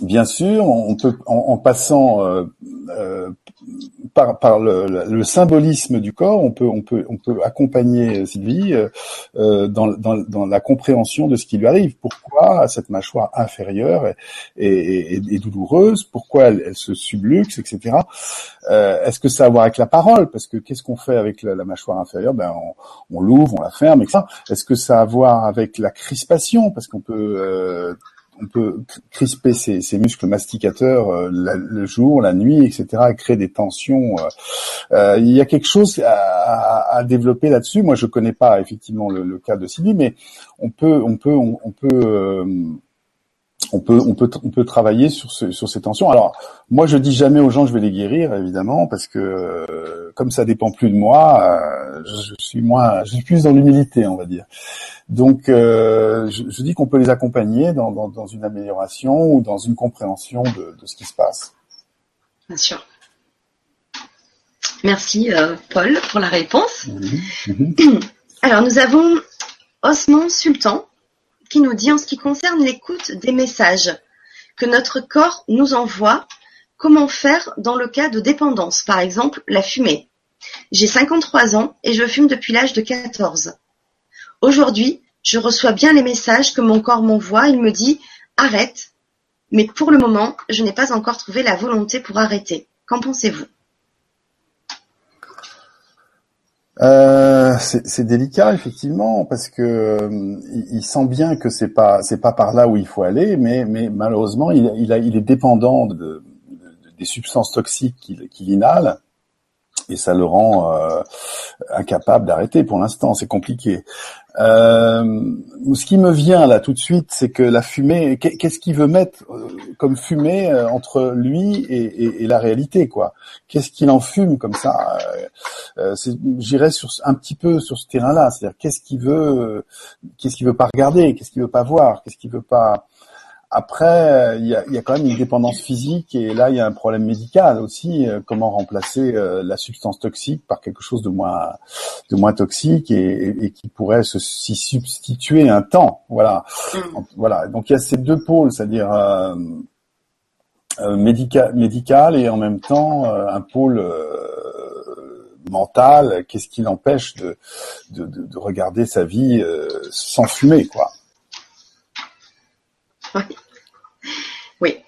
Speaker 2: bien sûr, on peut en, passant euh, par, par le, le, symbolisme du corps, on peut on peut on peut accompagner Sylvie euh, dans, dans, dans, la compréhension de ce qui lui arrive. Pourquoi cette mâchoire inférieure est, est, est douloureuse? Pourquoi elle, elle, se subluxe, etc. Est-ce que ça a à voir avec la parole? Parce que qu'est-ce qu'on fait avec la, la, mâchoire inférieure? Ben on, on l'ouvre, on la ferme, etc. Est-ce que ça a à voir avec la crispation? Parce qu'on peut on peut crisper ses, muscles masticateurs euh, le jour, la nuit, etc., et créer des tensions. Euh, euh, il y a quelque chose à, développer là-dessus. Moi, je connais pas effectivement le, cas de Sylvie, mais on peut, on peut, on, peut. On peut, on peut, on peut travailler sur, sur ces tensions. Alors, moi, je dis jamais aux gens je vais les guérir, évidemment, parce que comme ça dépend plus de moi, je suis moins, je suis plus dans l'humilité, on va dire. Donc, euh, je, dis qu'on peut les accompagner dans, une amélioration ou dans une compréhension de, ce qui se passe.
Speaker 1: Bien sûr. Merci euh, Paul pour la réponse. Alors nous avons Osman Sultan qui nous dit en ce qui concerne l'écoute des messages que notre corps nous envoie, comment faire dans le cas de dépendance, par exemple la fumée. J'ai 53 ans et je fume depuis l'âge de 14. Aujourd'hui, je reçois bien les messages que mon corps m'envoie, il me dit arrête, mais pour le moment, je n'ai pas encore trouvé la volonté pour arrêter. Qu'en pensez-vous?
Speaker 2: Euh, c'est délicat effectivement parce que euh, il, sent bien que c'est pas c'est pas par là où il faut aller, mais mais malheureusement il, il, a, il est dépendant de, des substances toxiques qu'il inhale et ça le rend euh, incapable d'arrêter pour l'instant. C'est compliqué. Euh, ce qui me vient là tout de suite, c'est que la fumée, qu'est-ce qu'il veut mettre euh, comme fumée euh, entre lui et, la réalité, quoi? Qu'est-ce qu'il en fume comme ça? J'irais sur un petit peu sur ce terrain-là, c'est-à-dire qu'est-ce qu'il veut, qu'est-ce qu'il veut pas regarder, qu'est-ce qu'il veut pas voir, qu'est-ce qu'il veut pas après, il y a, quand même une dépendance physique et là, il y a un problème médical aussi. Euh, comment remplacer euh, la substance toxique par quelque chose de moins, de moins toxique et, qui pourrait s'y substituer un temps. Voilà, mm. voilà. Donc il y a ces deux pôles, c'est-à-dire euh, médical, et en même temps un pôle mental. Qu'est-ce qui l'empêche de, de, de, regarder sa vie sans fumer, quoi.
Speaker 1: Oui.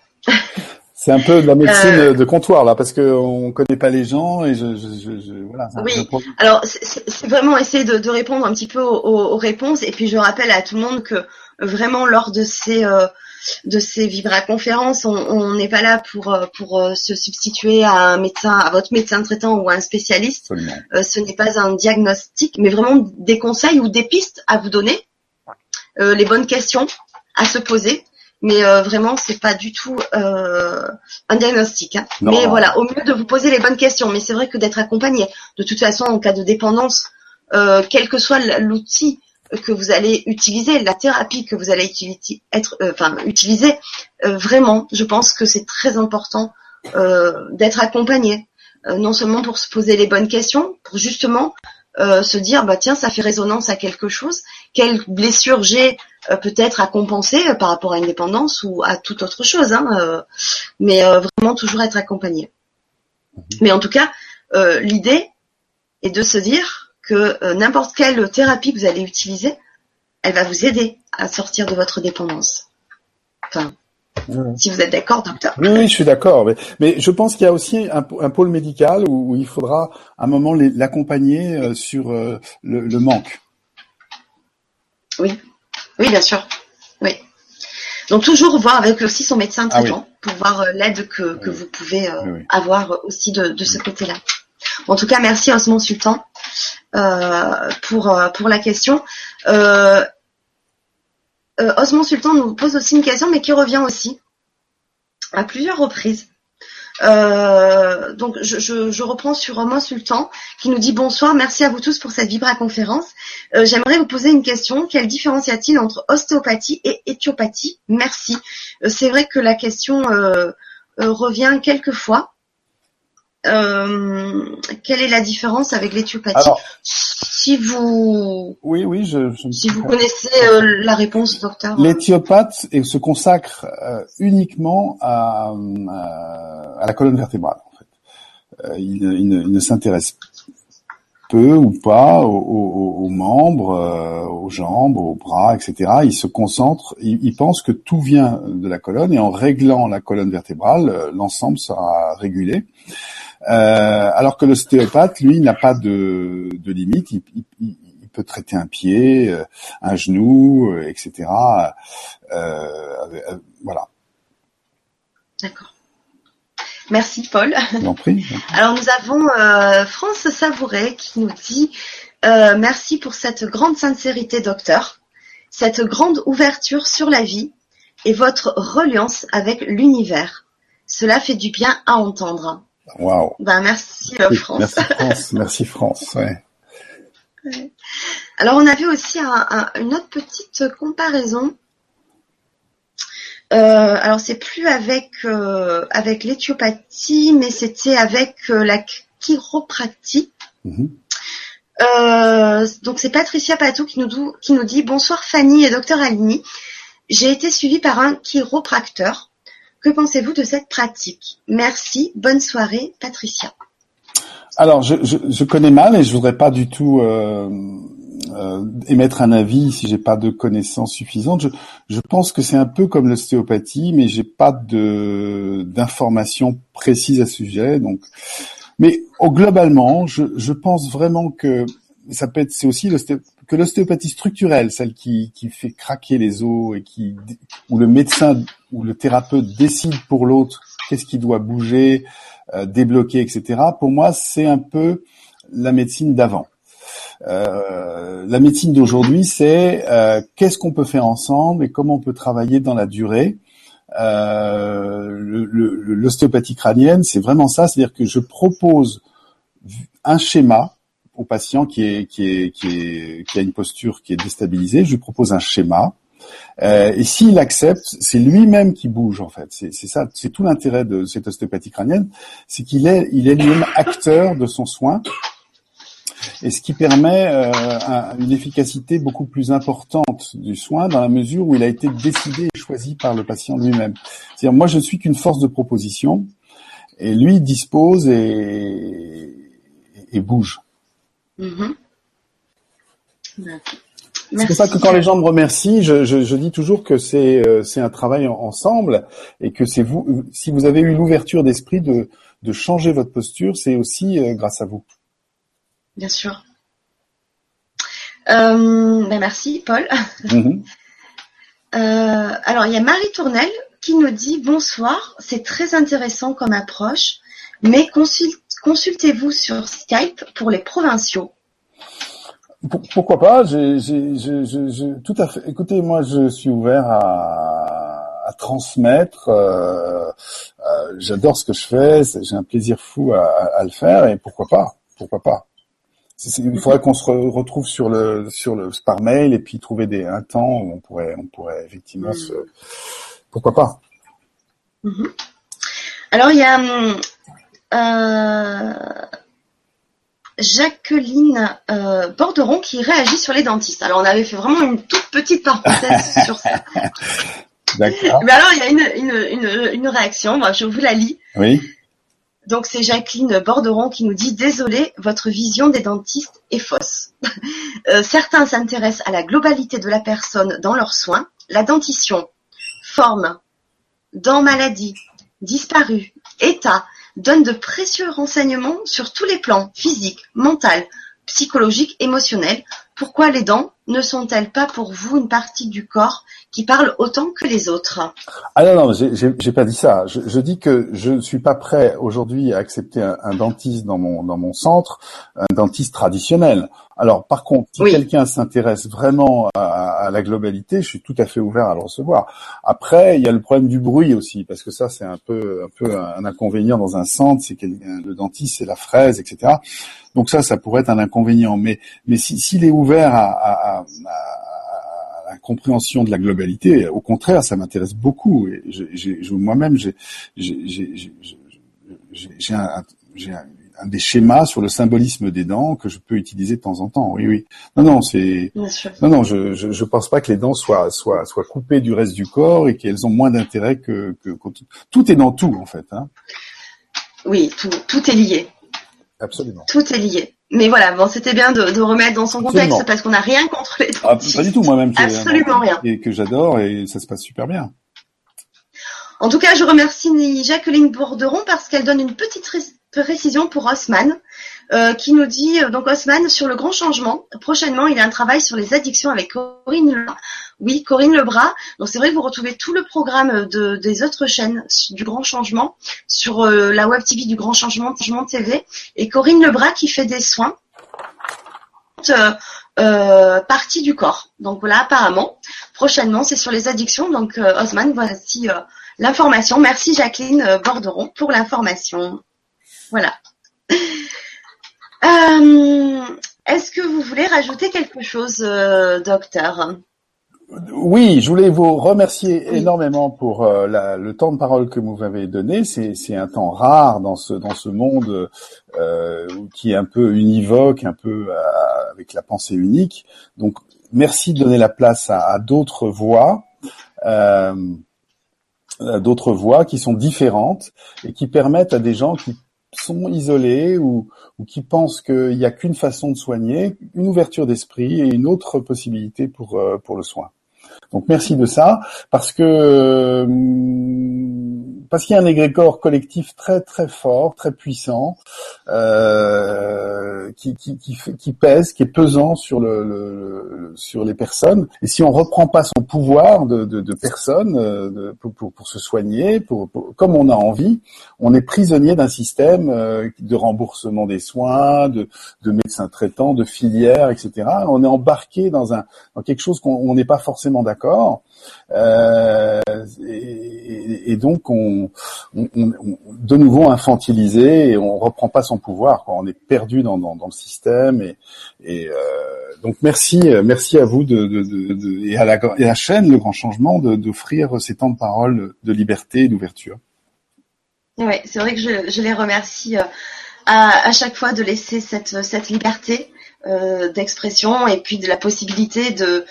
Speaker 2: C'est un peu de la médecine euh, de comptoir là, parce qu'on connaît pas les gens et je, je, je voilà.
Speaker 1: Oui. Alors c'est vraiment essayer de, de, répondre un petit peu aux, aux, réponses et puis je rappelle à tout le monde que vraiment lors de ces euh, de ces vibra-conférences, on n'est pas là pour euh, pour se substituer à un médecin, à votre médecin traitant ou à un spécialiste. ce n'est pas un diagnostic, mais vraiment des conseils ou des pistes à vous donner, les bonnes questions à se poser mais euh, vraiment c'est pas du tout euh, un diagnostic. Hein. Mais voilà, au mieux de vous poser les bonnes questions. Mais c'est vrai que d'être accompagné, de toute façon en cas de dépendance, euh, quel que soit l'outil que vous allez utiliser, la thérapie que vous allez utiliser, être, euh, enfin utiliser, euh, vraiment, je pense que c'est très important d'être accompagné, non seulement pour se poser les bonnes questions, pour justement euh, se dire bah tiens ça fait résonance à quelque chose quelle blessure j'ai peut-être à compenser euh, par rapport à une dépendance ou à toute autre chose hein, mais vraiment toujours être accompagné mhm. mais en tout cas l'idée est de se dire que n'importe quelle thérapie que vous allez utiliser elle va vous aider à sortir de votre dépendance enfin si vous êtes d'accord, docteur.
Speaker 2: Oui, oui, je suis d'accord. Mais, je pense qu'il y a aussi un, pôle médical où, il faudra à un moment l'accompagner euh, sur euh, le, manque.
Speaker 1: Oui, oui, bien sûr. Oui. Donc toujours voir avec aussi son médecin ah traitant pour voir euh, l'aide que, vous pouvez avoir aussi de, ce côté-là. En tout cas, merci Osman Sultan pour pour la question. Euh, Osman Sultan nous pose aussi une question, mais qui revient aussi à plusieurs reprises. Euh, donc je, reprends sur Osman Sultan qui nous dit bonsoir, merci à vous tous pour cette Vibra conférence. Euh, j'aimerais vous poser une question. Quelle différence y a-t-il entre ostéopathie et éthiopathie? Merci. c'est vrai que la question revient quelques fois. quelle est la différence avec l'éthiopathie Si vous,
Speaker 2: oui, oui, je,
Speaker 1: si vous connaissez la réponse, docteur.
Speaker 2: L'éthiopathe se consacre uniquement à, à, la colonne vertébrale. En fait, il, il ne, ne s'intéresse peu ou pas aux, membres, euh, aux jambes, aux bras, etc. Il se concentre, il, pense que tout vient de la colonne et en réglant la colonne vertébrale, euh, l'ensemble sera régulé. Euh, alors que l'ostéopathe, lui, n'a pas de, de limite. Il, peut traiter un pied, un genou, etc. voilà.
Speaker 1: D'accord. Merci Paul.
Speaker 2: prie.
Speaker 1: Alors nous avons euh, France Savouret qui nous dit euh, merci pour cette grande sincérité docteur, cette grande ouverture sur la vie et votre reliance avec l'univers. Cela fait du bien à entendre.
Speaker 2: Wow.
Speaker 1: Ben merci euh, France.
Speaker 2: Merci France. merci France.
Speaker 1: Alors on avait aussi une autre petite comparaison euh, alors c'est plus avec euh, avec l'éthiopathie, mais c'était avec euh, la chiropractie. Mhm. donc c'est Patricia Patou qui nous, qui nous dit bonsoir Fanny et docteur Alini. J'ai été suivie par un chiropracteur. Que pensez-vous de cette pratique? Merci. Bonne soirée, Patricia.
Speaker 2: Alors je, connais mal et je voudrais pas du tout euh, émettre un avis si j'ai pas de connaissances suffisantes. Je, pense que c'est un peu comme l'ostéopathie, mais j'ai pas d'informations précises à ce sujet. Donc, mais au globalement, je, pense vraiment que ça peut être, c'est aussi que l'ostéopathie structurelle, celle qui, qui fait craquer les os et qui où le médecin ou le thérapeute décide pour l'autre qu'est-ce qui doit bouger, euh, débloquer, etc. Pour moi, c'est un peu la médecine d'avant. Euh, la médecine d'aujourd'hui, c'est euh, qu'est-ce qu'on peut faire ensemble et comment on peut travailler dans la durée. L'ostéopathie crânienne, c'est vraiment ça, c'est-à-dire que je propose un schéma au patient qui, qui a une posture qui est déstabilisée, je lui propose un schéma. Euh, et s'il accepte, c'est lui-même qui bouge en fait. C'est ça, c'est tout l'intérêt de cette ostéopathie crânienne, c'est qu'il est, il est lui-même acteur de son soin et ce qui permet euh, une efficacité beaucoup plus importante du soin dans la mesure où il a été décidé et choisi par le patient lui-même. C'est-à-dire, moi, je ne suis qu'une force de proposition, et lui dispose et, bouge.
Speaker 1: Mm-hmm.
Speaker 2: C'est pour ça que quand les gens me remercient, je, je, je dis toujours que c'est euh, c'est un travail ensemble et que c'est vous si vous avez eu l'ouverture d'esprit de de changer votre posture, c'est aussi euh, grâce à vous.
Speaker 1: Bien sûr. Euh, ben merci, Paul. Mhm. Alors, il y a Marie Tournel qui nous dit bonsoir, c'est très intéressant comme approche, mais consultez-vous sur Skype pour les provinciaux.
Speaker 2: Pourquoi pas Tout à fait. Écoutez, moi, je suis ouvert à, transmettre. Euh, j'adore ce que je fais. J'ai un plaisir fou à, le faire, et pourquoi pas Pourquoi pas il faudrait qu'on se retrouve sur le sur le par mail et puis trouver des un temps où on pourrait on pourrait effectivement se pourquoi pas.
Speaker 1: Mm-hmm. Alors il y a euh, Jacqueline euh, Borderon qui réagit sur les dentistes. Alors on avait fait vraiment une toute petite parenthèse sur ça.
Speaker 2: D'accord.
Speaker 1: Mais alors il y a une, une, une, une réaction, moi je vous la lis.
Speaker 2: Oui.
Speaker 1: Donc c'est Jacqueline Borderon qui nous dit désolé, votre vision des dentistes est fausse. Euh, certains s'intéressent à la globalité de la personne dans leurs soins. La dentition, forme, dents maladie, disparu, état, donne de précieux renseignements sur tous les plans physique, mental, psychologique, émotionnel. Pourquoi les dents ne sont-elles pas pour vous une partie du corps qui parle autant que les autres?
Speaker 2: Ah non, non, j'ai pas dit ça. Je, dis que je ne suis pas prêt aujourd'hui à accepter un, dentiste dans mon centre, un dentiste traditionnel. Alors, par contre, si quelqu'un s'intéresse vraiment à, à, la globalité, je suis tout à fait ouvert à le recevoir. Après, il y a le problème du bruit aussi, parce que ça, c'est un peu un peu un inconvénient dans un centre. C'est le dentiste, c'est la fraise, etc. Donc ça, ça pourrait être un inconvénient. Mais mais s'il est ouvert à, à à, compréhension de la globalité. Au contraire, ça m'intéresse beaucoup. Et moi-même, j'ai un des schémas sur le symbolisme des dents que je peux utiliser de temps en temps. Oui, oui. Non, non, c'est. Non, non, je, je, je, pense pas que les dents soient soient soient coupées du reste du corps et qu'elles ont moins d'intérêt que, que, tout est dans tout en fait. Hein.
Speaker 1: Oui, tout tout est lié.
Speaker 2: Absolument.
Speaker 1: Tout est lié. Mais voilà, bon, c'était bien de, de, remettre dans son contexte parce qu'on n'a rien contre les dents.
Speaker 2: Ah, pas du tout, moi-même.
Speaker 1: Absolument rien.
Speaker 2: Et que j'adore et ça se passe super bien.
Speaker 1: En tout cas, je remercie Jacqueline Bourderon parce qu'elle donne une petite précision pour Osman, euh, qui nous dit euh, donc Osman sur le grand changement. Prochainement, il a un travail sur les addictions avec Corinne Lebras. Oui, Corinne Lebras. Donc c'est vrai que vous retrouvez tout le programme de, des autres chaînes du Grand Changement sur euh, la web TV du Grand Changement, Changement TV, et Corinne Lebras qui fait des soins. Euh, partie du corps. Donc voilà, apparemment, prochainement, c'est sur les addictions. Donc Osman, voici l'information. Merci Jacqueline Borderon pour l'information. Voilà. Euh, est-ce que vous voulez rajouter quelque chose, euh, docteur?
Speaker 2: Oui, je voulais vous remercier énormément pour euh, le temps de parole que vous m'avez donné. C'est un temps rare dans ce dans ce monde qui est un peu univoque, un peu avec la pensée unique. Donc, merci de donner la place à, à d'autres voix. d'autres voix qui sont différentes et qui permettent à des gens qui sont isolés ou, ou qui pensent qu'il n'y a qu'une façon de soigner, une ouverture d'esprit et une autre possibilité pour, euh, pour le soin. Donc merci de ça, parce que euh, parce qu'il y a un égrégore collectif très très fort, très puissant, euh, qui, pèse, qui est pesant sur le, le, sur les personnes. Et si on reprend pas son pouvoir de, de, personne euh, pour, se soigner, comme on a envie, on est prisonnier d'un système euh, de remboursement des soins, de, de médecins traitants, de filières, etc. On est embarqué dans dans quelque chose qu'on n'est pas forcément d'accord. Euh, et, donc on, on, de nouveau infantilisé et on reprend pas son pouvoir. On est perdu dans, le système et, euh, donc merci, merci à vous de, et, à la, chaîne Le Grand Changement d'offrir ces temps de parole de liberté et d'ouverture.
Speaker 1: Oui, c'est vrai que je, les remercie euh, à, chaque fois de laisser cette, liberté d'expression et puis de la possibilité de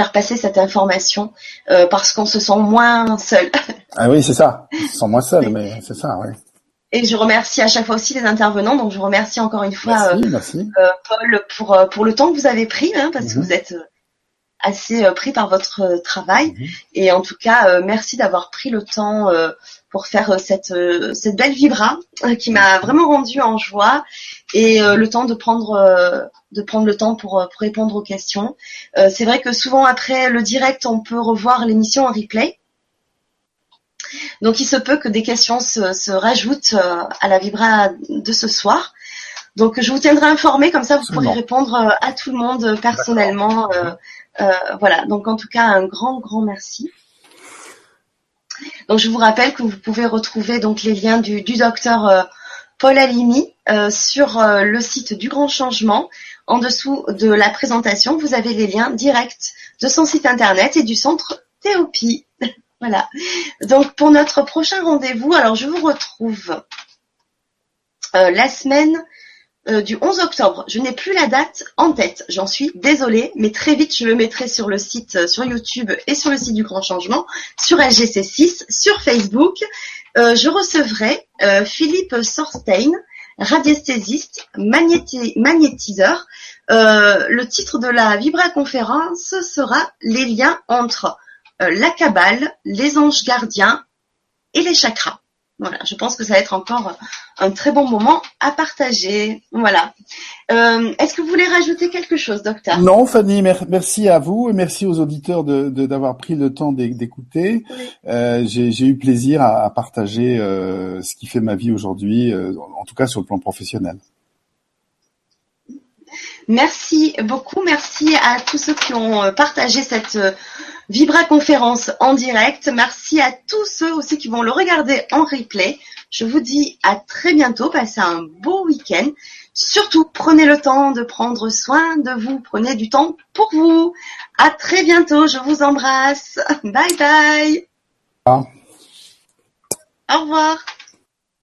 Speaker 1: faire passer cette information euh, parce qu'on se sent moins seul.
Speaker 2: ah oui, c'est ça. On se sent moins seul, mais c'est ça, oui.
Speaker 1: Et je remercie à chaque fois aussi les intervenants. Donc je remercie encore une fois
Speaker 2: merci,
Speaker 1: euh, euh, Paul pour pour le temps que vous avez pris, hein, parce que mhm. vous êtes assez pris par votre travail. Mhm. Et en tout cas, merci d'avoir pris le temps pour faire cette cette belle vibra qui m'a vraiment rendu en joie et le temps de prendre de prendre le temps pour, pour répondre aux questions. c'est vrai que souvent après le direct, on peut revoir l'émission en replay. Donc il se peut que des questions se, rajoutent euh, à la vibra de ce soir. Donc je vous tiendrai informé, comme ça vous pourrez répondre euh, à tout le monde euh, personnellement. voilà, donc en tout cas un grand, grand merci. Donc je vous rappelle que vous pouvez retrouver donc les liens du, docteur Paul Alimi sur le site du Grand Changement. En dessous de la présentation, vous avez les liens directs de son site internet et du centre Théopie. Voilà. Donc pour notre prochain rendez-vous, alors je vous retrouve euh, la semaine euh, du 11 octobre. Je n'ai plus la date en tête, j'en suis désolée, mais très vite je le mettrai sur le site, euh, sur YouTube et sur le site du Grand Changement, sur LGC6, sur Facebook. Je recevrai Philippe Sorstein, radiesthésiste, magnétiseur. le titre de la Vibra conférence sera Les liens entre euh, la cabale, les anges gardiens et les chakras. Voilà, je pense que ça va être encore un très bon moment à partager. Voilà. Euh, est-ce que vous voulez rajouter quelque chose, docteur?
Speaker 2: Non, Fanny, merci à vous et merci aux auditeurs de d'avoir pris le temps d'écouter. Euh, J'ai eu plaisir à, partager euh, ce qui fait ma vie aujourd'hui, en tout cas sur le plan professionnel.
Speaker 1: Merci beaucoup, merci à tous ceux qui ont partagé cette Vibra Conférence en direct. Merci à tous ceux aussi qui vont le regarder en replay. Je vous dis à très bientôt. Passez un beau week-end. Surtout, prenez le temps de prendre soin de vous. Prenez du temps pour vous. À très bientôt. Je vous embrasse. Bye bye.
Speaker 2: Ah.
Speaker 1: Au revoir.